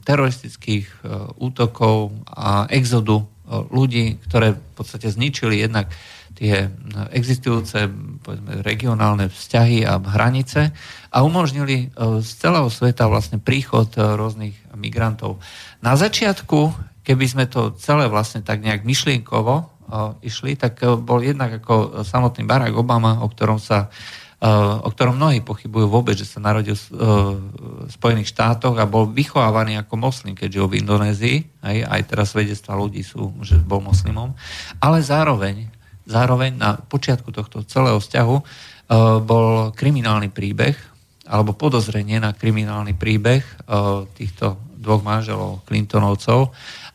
teroristických útokov a exodu ľudí, ktoré v podstate zničili jednak tie existujúce povedzme, regionálne vzťahy a hranice a umožnili e, z celého sveta vlastne príchod e, rôznych migrantov. Na začiatku, keby sme to celé vlastne tak nejak myšlienkovo e, išli, tak bol jednak ako samotný Barack Obama, o ktorom sa o ktorom mnohí pochybujú vôbec, že sa narodil v Spojených štátoch a bol vychovávaný ako moslim, keďže žil v Indonézii, aj, aj teraz svedectva ľudí sú, že bol moslimom, ale zároveň zároveň na počiatku tohto celého vzťahu e, bol kriminálny príbeh alebo podozrenie na kriminálny príbeh e, týchto dvoch manželov Clintonovcov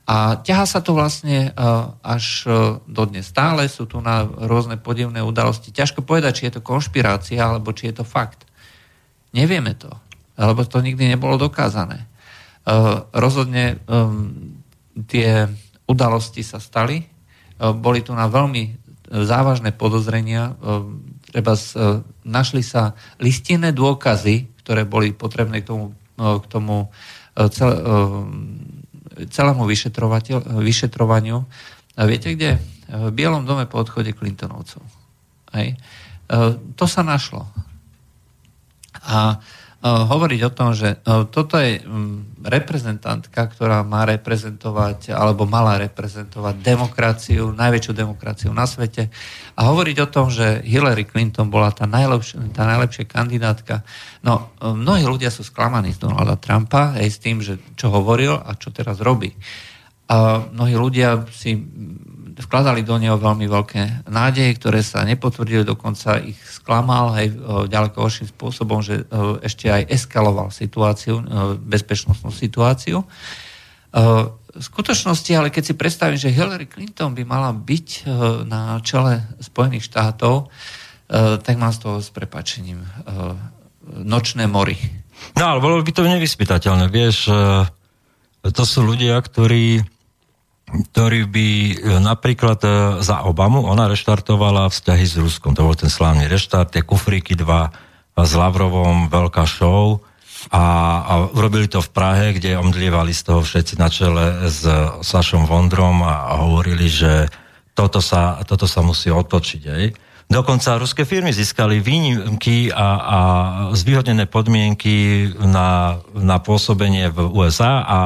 a ťaha sa to vlastne e, až do dnes. Stále sú tu na rôzne podivné udalosti. Ťažko povedať, či je to konšpirácia, alebo či je to fakt. Nevieme to, lebo to nikdy nebolo dokázané. Rozhodne tie udalosti sa stali, boli tu na veľmi závažné podozrenia. E, treba e, našli sa listinné dôkazy, ktoré boli potrebné k tomu, e, k tomu cel, celému vyšetrovaniu. A viete kde? V Bielom dome po odchode Clintonovcov. Hej. To sa našlo. A hovoriť o tom, že eh, toto je mm, reprezentantka, ktorá má reprezentovať, alebo mala reprezentovať demokraciu, najväčšiu demokraciu na svete a hovoriť o tom, že Hillary Clinton bola tá najlepšia, tá najlepšia kandidátka. No, eh, mnohí ľudia sú sklamaní z Donalda Trumpa aj s tým, že čo hovoril a čo teraz robí. A mnohí ľudia si vkladali do neho veľmi veľké nádeje, ktoré sa nepotvrdili, dokonca ich sklamal aj ďaleko horším spôsobom, že ešte aj eskaloval situáciu, bezpečnostnú situáciu. V skutočnosti, ale keď si predstavím, že Hillary Clinton by mala byť na čele Spojených štátov, tak mám z toho s prepačením nočné mory. No ale bolo by to nevyspytateľné, vieš, to sú ľudia, ktorí ktorý by e, napríklad e, za Obamu, ona reštartovala vzťahy s Ruskom. To bol ten slávny reštart, tie kufríky dva s Lavrovom, veľká show a, a urobili to v Prahe, kde omdlievali z toho všetci na čele s Sašom Vondrom a, a hovorili, že toto sa, toto sa musí otočiť. Aj. Dokonca ruské firmy získali výnimky a, a zvýhodnené podmienky na, na pôsobenie v USA a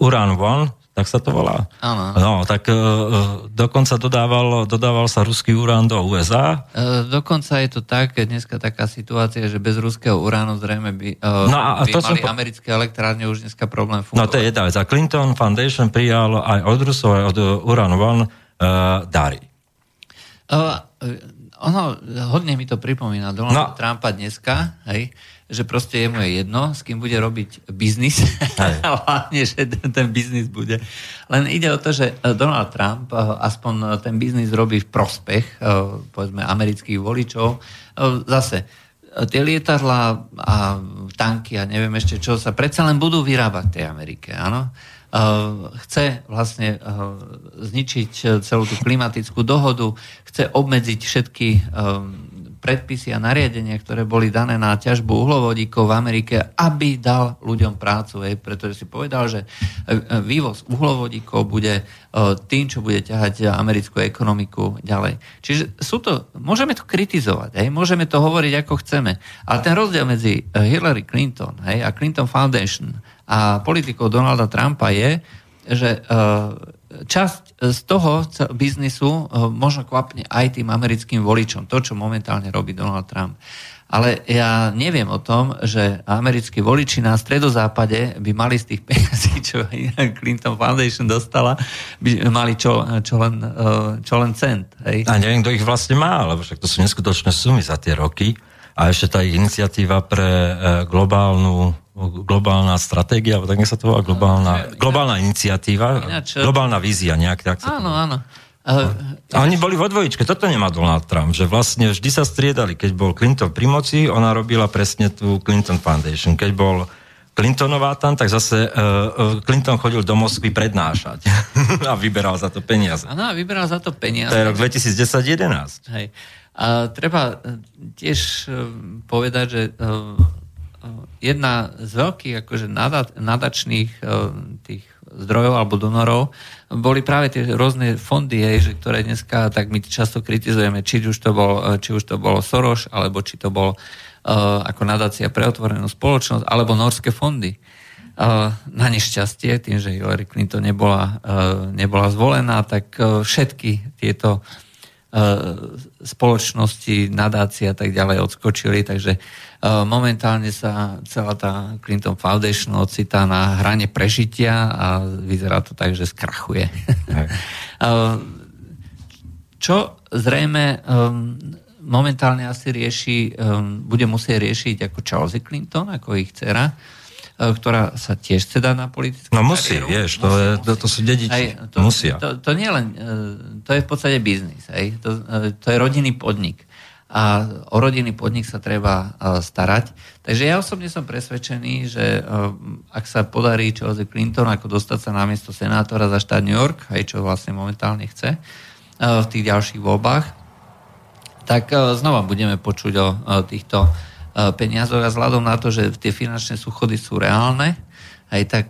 Uran One, tak sa to volá. Áno. No, tak uh, dokonca dodával, dodával sa ruský urán do USA. E, dokonca je to tak, dneska taká situácia, že bez ruského uránu zrejme by, uh, no a, by to mali som... americké elektrárne už dneska problém fungovať. No to je jedna vec. A Clinton Foundation prijal aj od Rusov, aj od Uran One uh, dary. Uh, ono, hodne mi to pripomína Donald no. Trumpa dneska, hej, že proste jemu je jedno, s kým bude robiť biznis. Hlavne, že ten, ten biznis bude. Len ide o to, že eh, Donald Trump eh, aspoň eh, ten biznis robí v prospech, povedzme, amerických voličov. Zase, tie lietadla a tanky a neviem ešte čo sa predsa len budú vyrábať v tej Amerike, áno? chce vlastne zničiť celú tú klimatickú dohodu, chce obmedziť všetky predpisy a nariadenia, ktoré boli dané na ťažbu uhlovodíkov v Amerike, aby dal ľuďom prácu. Hej, pretože si povedal, že vývoz uhlovodíkov bude tým, čo bude ťahať americkú ekonomiku ďalej. Čiže sú to, môžeme to kritizovať, hej, môžeme to hovoriť ako chceme, ale ten rozdiel medzi Hillary Clinton hej, a Clinton Foundation a politikou Donalda Trumpa je, že časť z toho biznisu eh, možno kvapne aj tým americkým voličom, to, čo momentálne robí Donald Trump. Ale ja neviem o tom, že americkí voliči na stredozápade by mali z tých peniazí, čo Clinton Foundation dostala, by mali čo, čo, len, eh, čo len cent. Hej. A neviem, kto ich vlastne má, lebo však to sú neskutočné sumy za tie roky. A ešte tá iniciatíva pre eh, globálnu globálna stratégia, tak sa to volá, globálna, globálna iniciatíva, Ináč, globálna vízia nejak. Tak áno, áno. A oni boli vo dvojičke, toto nemá Donald Trump, že vlastne vždy sa striedali. Keď bol Clinton pri moci, ona robila presne tú Clinton Foundation. Keď bol Clintonová tam, tak zase uh, Clinton chodil do Moskvy prednášať a vyberal za to peniaze. Áno, vyberal za to peniaze. To je rok 2010-2011. Hej. A treba tiež povedať, že jedna z veľkých akože nadačných tých zdrojov alebo donorov boli práve tie rôzne fondy, hej, že ktoré dneska tak my často kritizujeme, či už to bol, či už to bolo Soros, alebo či to bol ako nadácia pre otvorenú spoločnosť, alebo norské fondy. Na nešťastie, tým, že Hillary Clinton nebola, nebola zvolená, tak všetky tieto spoločnosti, nadácie a tak ďalej odskočili, takže Eh, momentálne sa celá tá Clinton Foundation ocitá na hrane prežitia a vyzerá to tak, že skrachuje. Eh, čo zrejme momentálne asi rieši, bude musieť riešiť ako Charles Clinton, ako ich dcera, ktorá sa tiež dať na politickú No musí, kariéru. vieš, to, musí, je, to, to sú dediči, aj, to, musia. To, to, nie len, to je v podstate biznis, aj, to, to je rodinný podnik a o rodinný podnik sa treba e, starať. Takže ja osobne som presvedčený, že e, ak sa podarí Chelsea Clinton ako dostať sa na miesto senátora za štát New York, aj čo vlastne momentálne chce e, v tých ďalších voľbách, tak znova budeme počuť o týchto peniazoch a vzhľadom na to, že tie finančné súchody sú reálne, aj tak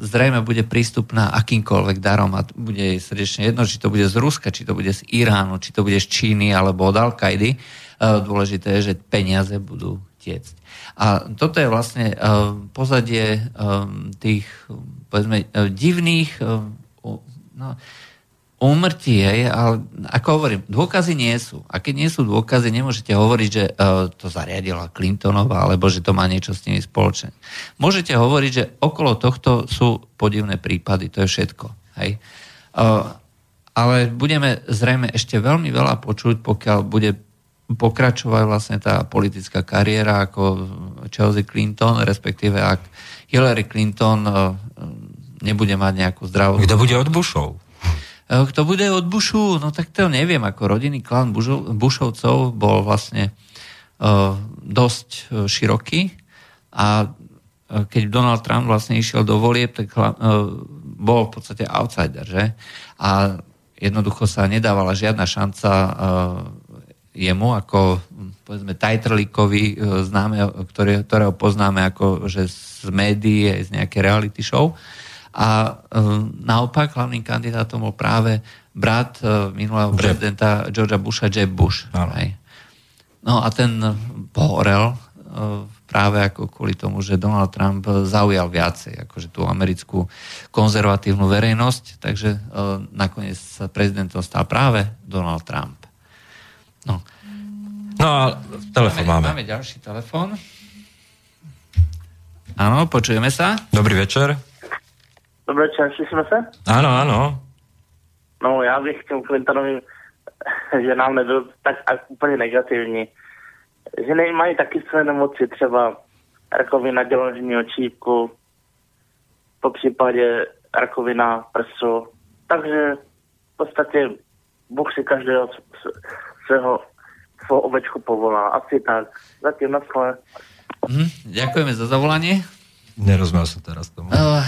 zrejme bude prístupná akýmkoľvek darom a bude jej srdečne jedno, či to bude z Ruska, či to bude z Iránu, či to bude z Číny alebo od Al-Kaidy. Dôležité je, že peniaze budú tiecť. A toto je vlastne pozadie tých povedzme, divných no, úmrtí, hej, ale ako hovorím, dôkazy nie sú. A keď nie sú dôkazy, nemôžete hovoriť, že uh, to zariadila Clintonová, alebo že to má niečo s nimi spoločné. Môžete hovoriť, že okolo tohto sú podivné prípady, to je všetko. Hej. Uh, ale budeme zrejme ešte veľmi veľa počuť, pokiaľ bude pokračovať vlastne tá politická kariéra ako Chelsea Clinton, respektíve ak Hillary Clinton uh, nebude mať nejakú zdravú... Kto bude od Bushov? Eh, kto bude od Bushu, no tak to neviem, ako rodinný klan Bušovcov bol vlastne uh, dosť uh, široký a keď Donald Trump vlastne išiel do volieb, tak bol v podstate outsider, že? A jednoducho sa nedávala žiadna šanca jemu ako povedzme Tajtrlíkovi známe, ktoré, ktorého poznáme ako že z médií, z nejaké reality show. A e, naopak hlavným kandidátom bol práve brat e, minulého Jeb. prezidenta Georgia Busha, Jeb Bush. Hej. No a ten pohorel e, práve ako kvôli tomu, že Donald Trump zaujal viacej akože tú americkú konzervatívnu verejnosť, takže nakoniec sa prezidentom stal práve Donald Trump. No. No a telefon máme. Máme ďalší telefon. Áno, počujeme sa. Dobrý večer. Dobrý večer, slyšíme se? Ano, ano. No, já bych k Clintonovi, že nám nebyl tak úplně negativní. Že nemají taky své nemoci, třeba rakovina děložního čípku, po případě rakovina prsu. Takže v podstatě Bůh si každého svého svou ovečku povolá. Asi tak. Zatím na Mm, ďakujeme za zavolanie. Nerozumel som teraz tomu. Uh, uh,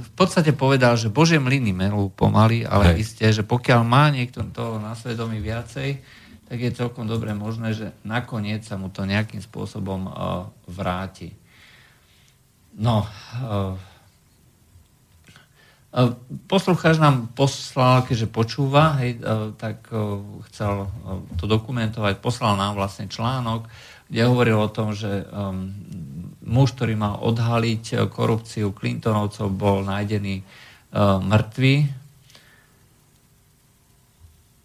v podstate povedal, že Bože mlyny melú pomaly, ale Hej. isté, že pokiaľ má niekto toho na svedomí viacej, tak je celkom dobre možné, že nakoniec sa mu to nejakým spôsobom vráti. No, Poslucháč nám poslal, keďže počúva, hej, tak chcel to dokumentovať, poslal nám vlastne článok, kde hovoril o tom, že um, muž, ktorý mal odhaliť korupciu Clintonovcov, bol nájdený uh, mŕtvý.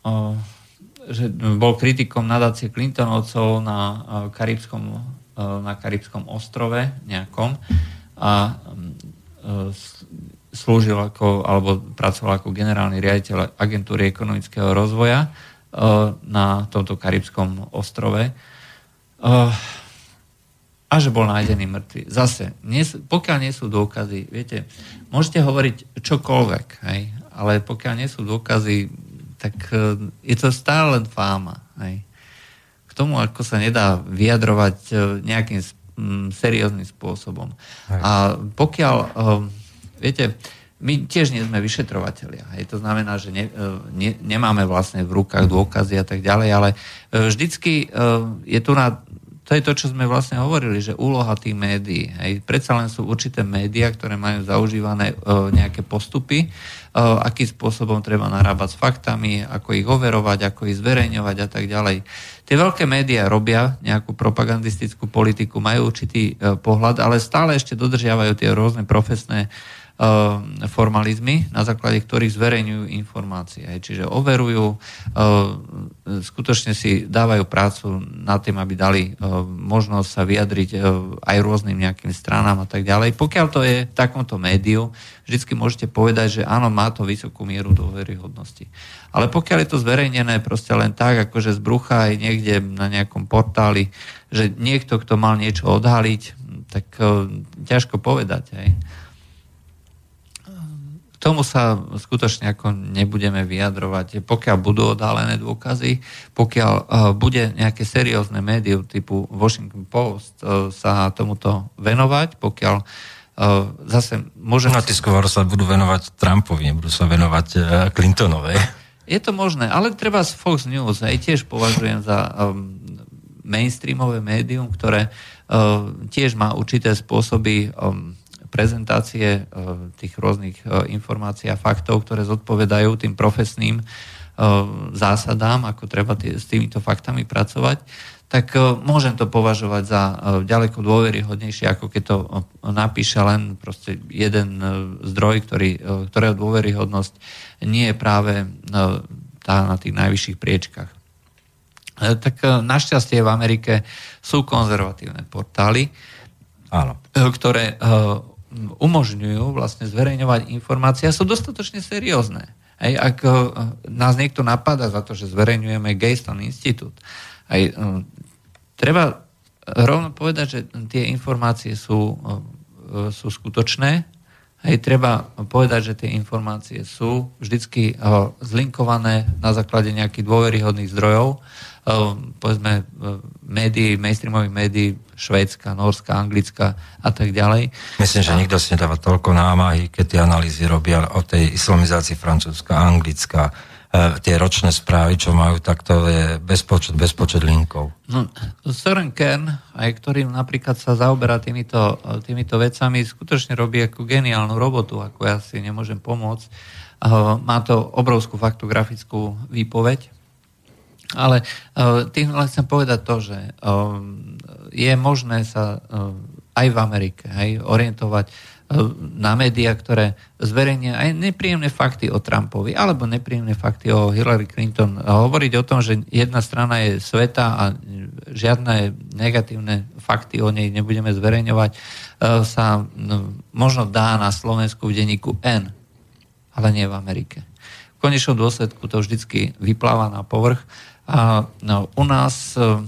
Uh, že bol kritikom nadácie Clintonovcov na Karibskom, na Karibskom ostrove nejakom a slúžil ako, alebo pracoval ako generálny riaditeľ agentúry ekonomického rozvoja na tomto karibskom ostrove. A že bol nájdený mŕtvy. Zase, nie, pokiaľ nie sú dôkazy, viete, môžete hovoriť čokoľvek, hej, ale pokiaľ nie sú dôkazy, tak uh, je to stále len fáma. Hej. K tomu, ako sa nedá vyjadrovať uh, nejakým um, serióznym spôsobom. Hej. A pokiaľ uh, Viete, my tiež nie sme vyšetrovateľia. Hej. To znamená, že ne, e, ne, nemáme vlastne v rukách dôkazy a tak ďalej, ale e, vždycky e, je tu na... To je to, čo sme vlastne hovorili, že úloha tých médií. Hej. Predsa len sú určité médiá, ktoré majú zaužívané nejaké postupy, akým spôsobom treba narábať s faktami, ako ich overovať, ako ich zverejňovať a tak ďalej. Tie veľké médiá robia nejakú propagandistickú politiku, majú určitý pohľad, ale stále ešte dodržiavajú tie rôzne profesné formalizmy, na základe ktorých zverejňujú informácie. Čiže overujú, eh, skutočne si dávajú prácu nad tým, aby dali eh, možnosť sa vyjadriť aj rôznym nejakým stranám a tak ďalej. Pokiaľ to je v takomto médiu, vždy môžete povedať, že áno, má to vysokú mieru dôveryhodnosti. Ale pokiaľ je to zverejnené proste len tak, akože z brucha aj niekde na nejakom portáli, že niekto, kto mal niečo odhaliť, tak ťažko povedať. Hej tomu sa skutočne ako nebudeme vyjadrovať. Pokiaľ budú odálené dôkazy, pokiaľ uh, bude nejaké seriózne médium typu Washington Post uh, sa tomuto venovať, pokiaľ uh, zase môžeme... No, skôr sa budú venovať Trumpovi, nebudú sa venovať uh, Clintonovej. Je to možné, ale treba z Fox News aj tiež považujem za um, mainstreamové médium, ktoré uh, tiež má určité spôsoby um, prezentácie e, tých rôznych e, informácií a faktov, ktoré zodpovedajú tým profesným e, zásadám, ako treba s týmito faktami pracovať, tak môžem to považovať za ďaleko dôveryhodnejšie, ako keď to napíše len proste jeden zdroj, ktorý, ktorého dôveryhodnosť nie je práve tá na tých najvyšších priečkách. Tak našťastie v Amerike sú konzervatívne portály, Áno. ktoré umožňujú vlastne zverejňovať informácie a sú dostatočne seriózne. Hej, ak uh, nás niekto napadá za to, že zverejňujeme Gayston Institút, aj, uh, treba rovno povedať, že tie informácie sú, uh, sú skutočné. Hej, treba povedať, že tie informácie sú vždycky zlinkované na základe nejakých dôveryhodných zdrojov povedzme médií, mainstreamových médií Švédska, Norska, Anglicka a tak ďalej. Myslím, že nikto si nedáva toľko námahy, keď tie analýzy robia o tej islamizácii Francúzska, Anglicka, e, tie ročné správy, čo majú, tak to je bezpočet, bezpočet linkov. No, Søren Kern, aj ktorý napríklad sa zaoberá týmito, týmito vecami, skutočne robí ako geniálnu robotu, ako ja si nemôžem pomôcť. Má to obrovskú faktografickú výpoveď, ale uh, tým len chcem povedať to, že uh, je možné sa uh, aj v Amerike hej, orientovať na médiá, ktoré zverejnia aj nepríjemné fakty o Trumpovi alebo nepríjemné fakty o Hillary Clinton. A hovoriť o tom, že jedna strana je sveta a žiadne negatívne fakty o nej nebudeme zverejňovať, sa no, možno dá na Slovensku v denníku N, ale nie v Amerike. V konečnom dôsledku to vždycky vypláva na povrch a no, u nás e,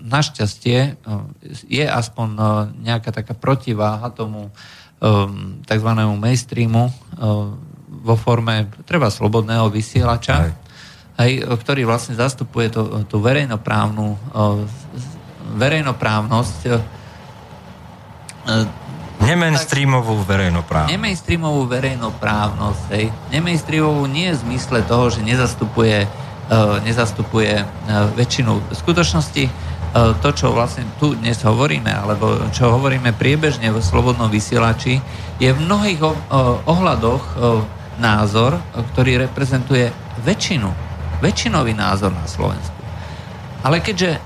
našťastie e, je aspoň e, nejaká taká protiváha tomu tzv. mainstreamu vo forme treba slobodného vysielača, aj. ktorý vlastne zastupuje to, tú verejnoprávnu verejnoprávnosť Nemainstreamovú verejnoprávnosť. Nemainstreamovú verejnoprávnosť. Hej. Nemainstreamovú nie v zmysle toho, že nezastupuje nezastupuje väčšinu. V skutočnosti to, čo vlastne tu dnes hovoríme, alebo čo hovoríme priebežne v Slobodnom vysielači, je v mnohých ohľadoch názor, ktorý reprezentuje väčšinu, väčšinový názor na Slovensku. Ale keďže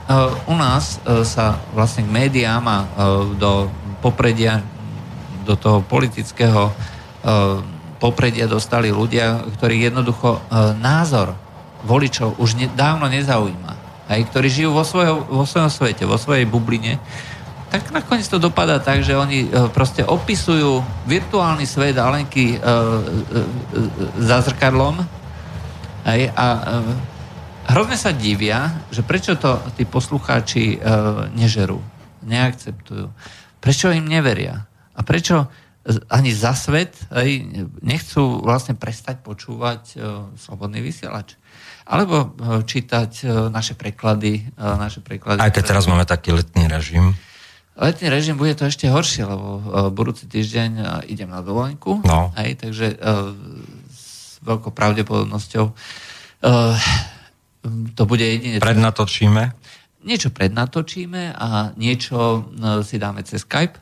u nás sa vlastne k médiám a do popredia, do toho politického popredia dostali ľudia, ktorí jednoducho názor voličov už ne, dávno nezaujíma aj, ktorí žijú vo, svojho, vo svojom svete, vo svojej bubline, tak nakoniec to dopadá tak, že oni e, proste opisujú virtuálny svet Alenky e, e, e, za zrkadlom aj, a e, hrozne sa divia, že prečo to tí poslucháči e, nežerú, neakceptujú. Prečo im neveria? A prečo ani za svet aj, nechcú vlastne prestať počúvať e, slobodný vysielač? Alebo eh, čítať eh, naše preklady. Eh, naše preklady Aj keď teraz máme taký letný režim. Letný režim bude to ešte horšie, lebo budúci týždeň idem na dovolenku, no. aj, takže s veľkou pravdepodobnosťou to bude jedine... Prednatočíme? Niečo prednatočíme a niečo si dáme cez Skype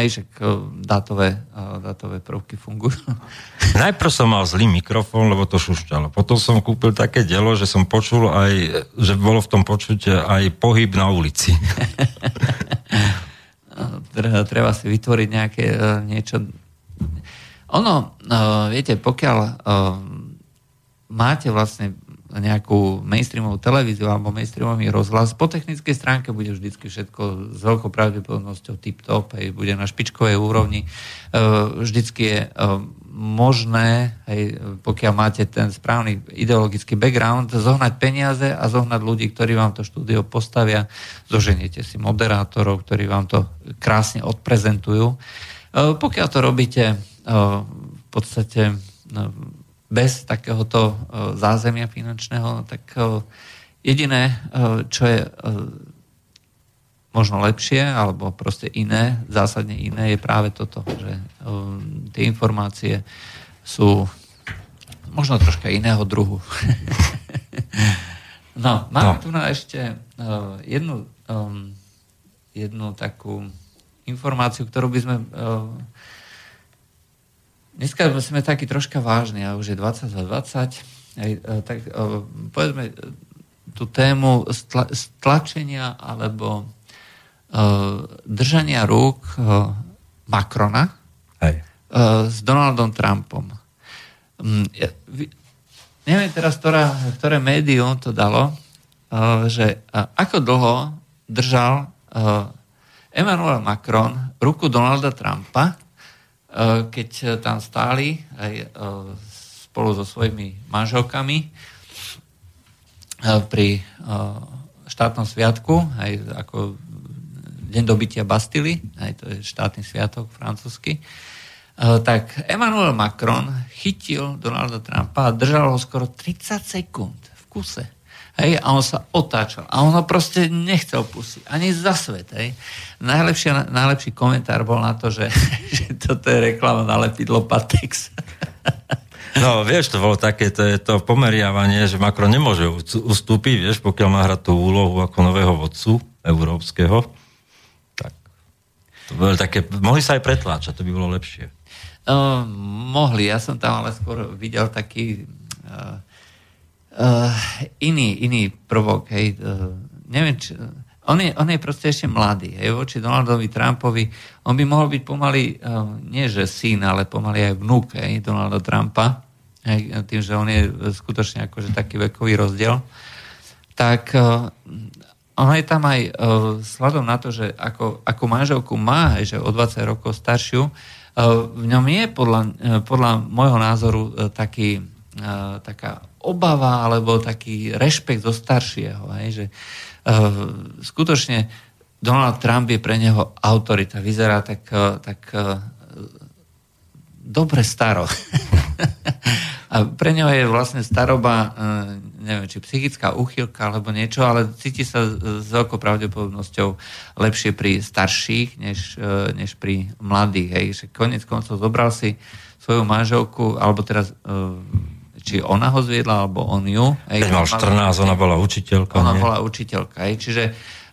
Hej, však e, dátové, e, dátové prvky fungujú. Najprv som mal zlý mikrofón, lebo to šušťalo. Potom som kúpil také dielo, že som počul aj, že bolo v tom počutie aj pohyb na ulici. Treba si vytvoriť nejaké e, niečo... Ono, viete, pokiaľ máte vlastne nejakú mainstreamovú televíziu alebo mainstreamový rozhlas, po technickej stránke bude vždycky všetko s veľkou pravdepodobnosťou tip-top, aj bude na špičkovej úrovni. E, vždycky je e, možné, aj pokiaľ máte ten správny ideologický background, zohnať peniaze a zohnať ľudí, ktorí vám to štúdio postavia. Zoženiete si moderátorov, ktorí vám to krásne odprezentujú. E, pokiaľ to robíte v podstate bez takéhoto e, zázemia finančného, tak e, jediné, e, čo je možno lepšie, alebo proste iné, zásadne iné, je práve toto, že tie informácie sú možno troška iného druhu. no, máme no. tu na ešte jednu, jednu takú informáciu, ktorú by sme Dneska sme takí troška vážni, a už je 20 za 20. Aj, tak o, povedzme tú tému stla, stlačenia alebo o, držania rúk o, Macrona Hej. O, s Donaldom Trumpom. Mm, ja, vy, neviem teraz, ktorá, ktoré médium to dalo, o, že o, ako dlho držal o, Emmanuel Macron ruku Donalda Trumpa keď tam stáli aj eh, spolu so svojimi manželkami eh, pri štátnom sviatku, aj ako deň dobytia Bastily, aj to je štátny sviatok francúzsky, tak Emmanuel Macron chytil Donalda Trumpa a držal ho skoro 30 sekúnd v kuse. Hej, a on sa otáčal. A on ho proste nechcel pustiť. Ani za svet. Hej. Najlepší, najlepší komentár bol na to, že, že toto je reklama na lepidlo Patex. No, vieš, to bolo také, to je to pomeriavanie, že Macron nemôže ustúpiť, vieš, pokiaľ má hrať tú úlohu ako nového vodcu európskeho. Tak, to bolo také, mohli sa aj pretláčať, to by bolo lepšie. Uh, mohli, ja som tam ale skôr videl taký uh, uh, iný, iný prvok, hej, uh, neviem, či, on je, on je proste ešte mladý, hej, voči Donaldovi Trumpovi, on by mohol byť pomaly, uh, nie že syn, ale pomaly aj vnúk, hej, Donalda Trumpa, hej, tým, že on je skutočne akože taký vekový rozdiel, tak uh, on je tam aj uh, sladom na to, že ako, ako manželku má, hej, že o 20 rokov staršiu, uh, v ňom je podľa, podľa môjho názoru taký, taká obava alebo taký rešpekt zo staršieho. Hej, že uh, skutočne Donald Trump je pre neho autorita. Vyzerá tak, uh, tak uh, dobre staro. A pre neho je vlastne staroba, neviem, či psychická úchylka alebo niečo, ale cíti sa s veľkou pravdepodobnosťou lepšie pri starších, než, než pri mladých. Hej. Že konec koncov zobral si svoju manželku, alebo teraz či ona ho zviedla, alebo on ju. Keď mal 14, ona bola učiteľka. Ona nie? bola učiteľka, hej. čiže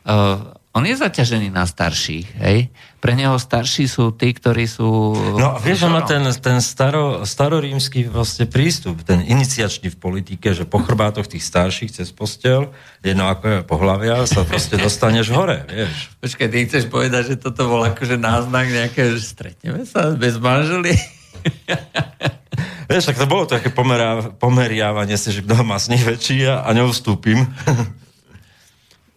uh, on je zaťažený na starších, hej? Pre neho starší sú tí, ktorí sú... No, vieš, on má ten, ten staro, starorímsky vlastne prístup, ten iniciačný v politike, že po chrbátoch tých starších cez postel, jedno ako je pohľavia, sa proste dostaneš hore, vieš. Počkaj, ty chceš povedať, že toto bol akože náznak nejaké, že stretneme sa bez manželí? Vieš, tak to bolo také pomeriavanie si, že kto má snih väčší a, a neustúpim.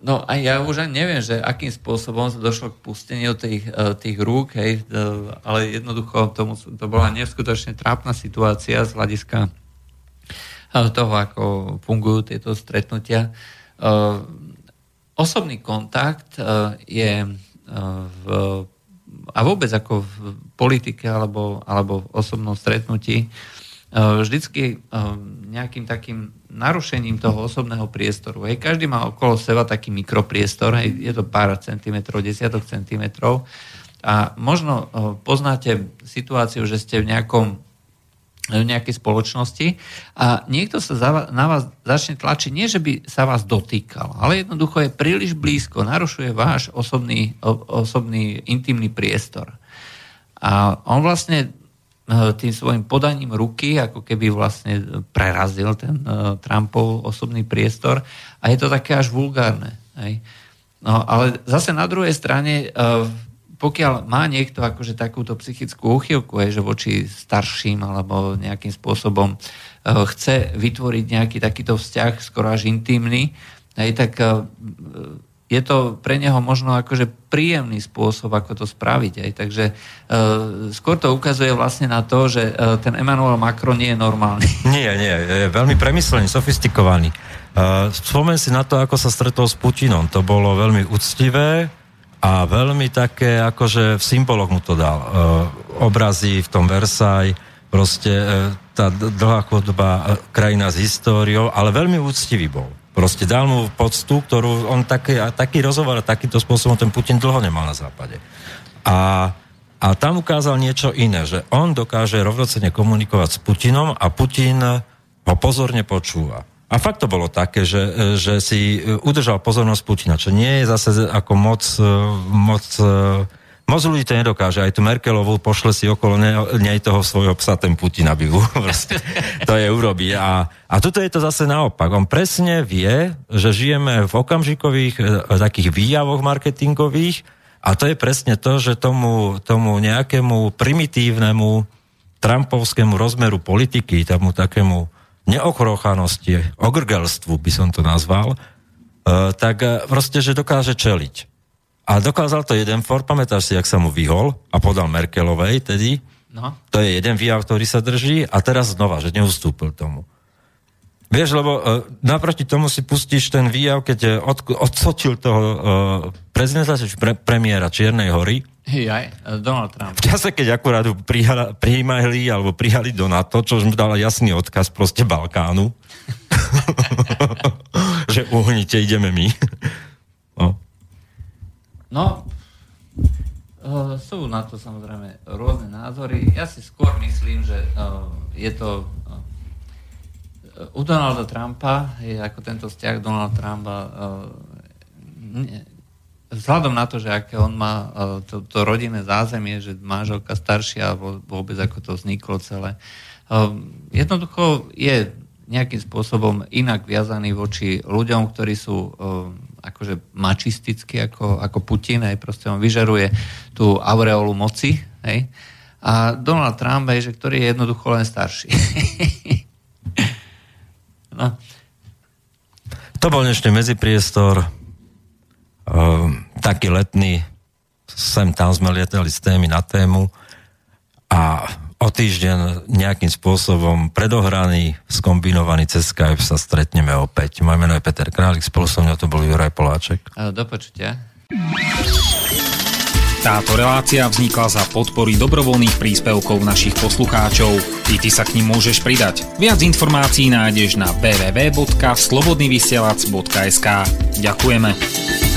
No a ja už ani neviem, že akým spôsobom došlo k pusteniu tých, e, tých rúk, hej, e, ale jednoducho tomu, to bola neskutočne trápna situácia z hľadiska e, toho, ako fungujú tieto stretnutia. Osobný kontakt je v, a vôbec ako v politike alebo, alebo v osobnom stretnutí vždycky nejakým takým narušením toho osobného priestoru. Hej, každý má okolo seba taký mikropriestor, hej, je to pár centimetrov, desiatok centimetrov a možno poznáte situáciu, že ste v nejakom v nejakej spoločnosti a niekto sa za, na vás začne tlačiť, nie že by sa vás dotýkal, ale jednoducho je príliš blízko, narušuje váš osobný, osobný intimný priestor. A on vlastne Eh, tým svojim podaním ruky, ako keby vlastne prerazil ten uh, Trumpov osobný priestor a je to také až vulgárne. Hej. No ale zase na druhej strane, uh, pokiaľ má niekto akože takúto psychickú úchylku, hej, že voči starším alebo nejakým spôsobom uh, chce vytvoriť nejaký takýto vzťah skoro až intimný, hej, tak uh, je to pre neho možno akože príjemný spôsob, ako to spraviť. Aj. Takže e, skôr to ukazuje vlastne na to, že e, ten Emmanuel Macron nie je normálny. Nie, nie, je veľmi premyslený, sofistikovaný. E, spomen si na to, ako sa stretol s Putinom. To bolo veľmi úctivé a veľmi také, akože v symboloch mu to dal. E, obrazy v tom Versailles, proste e, tá dlhá chodba, e, krajina s históriou, ale veľmi úctivý bol. Proste dal mu poctu, ktorú on taký, taký rozhovor a takýmto spôsobom ten Putin dlho nemal na západe. A, a tam ukázal niečo iné, že on dokáže rovnocene komunikovať s Putinom a Putin ho pozorne počúva. A fakt to bolo také, že, že si udržal pozornosť Putina, čo nie je zase ako moc, moc Moc ľudí to nedokáže. Aj tu Merkelovú pošle si okolo nej, toho svojho psa ten Putin, aby to je urobí. A, a tuto je to zase naopak. On presne vie, že žijeme v okamžikových e, takých výjavoch marketingových a to je presne to, že tomu, tomu nejakému primitívnemu trumpovskému rozmeru politiky, tomu takému neochrochanosti, ogrgelstvu by som to nazval, e, tak e, proste, že dokáže čeliť. A dokázal to jeden for, pamätáš si, jak sa mu vyhol a podal Merkelovej tedy? No. To je jeden výjav, ktorý sa drží a teraz znova, že neustúpil tomu. Vieš, lebo uh, naproti tomu si pustíš ten výjav, keď e, od, odsotil toho uh, prezidenta, či pre, premiéra Čiernej hory. Aj, Donald Trump. V čase, keď akurát prijímali alebo prijali do NATO, čo mu dala jasný odkaz proste Balkánu. že uhnite, ideme my. no. No, uh, sú na to samozrejme rôzne názory. Ja si skôr myslím, že uh, je to u Donalda Trumpa, je ako tento vzťah Donald Trumpa vzhľadom na to, že aké on má uh, to, to rodinné zázemie, že manželka staršia, vôbec ako to vzniklo celé, uh, jednoducho je nejakým spôsobom inak viazaný voči ľuďom, ktorí sú uh, akože mačistický ako, ako Putin, aj proste on vyžaruje tú aureolu moci, hej. A Donald Trump, hej, že ktorý je jednoducho len starší. no. To bol dnešný medzipriestor, taký letný, sem tam sme lietali z témy na tému a o týždeň nejakým spôsobom predohraný, skombinovaný cez Skype sa stretneme opäť. Moje meno je Peter Králik, spolu so mňa to bol Juraj Poláček. Do počutia. Táto relácia vznikla za podpory dobrovoľných príspevkov našich poslucháčov. Ty, ty sa k ním môžeš pridať. Viac informácií nájdeš na www.slobodnyvysielac.sk Ďakujeme.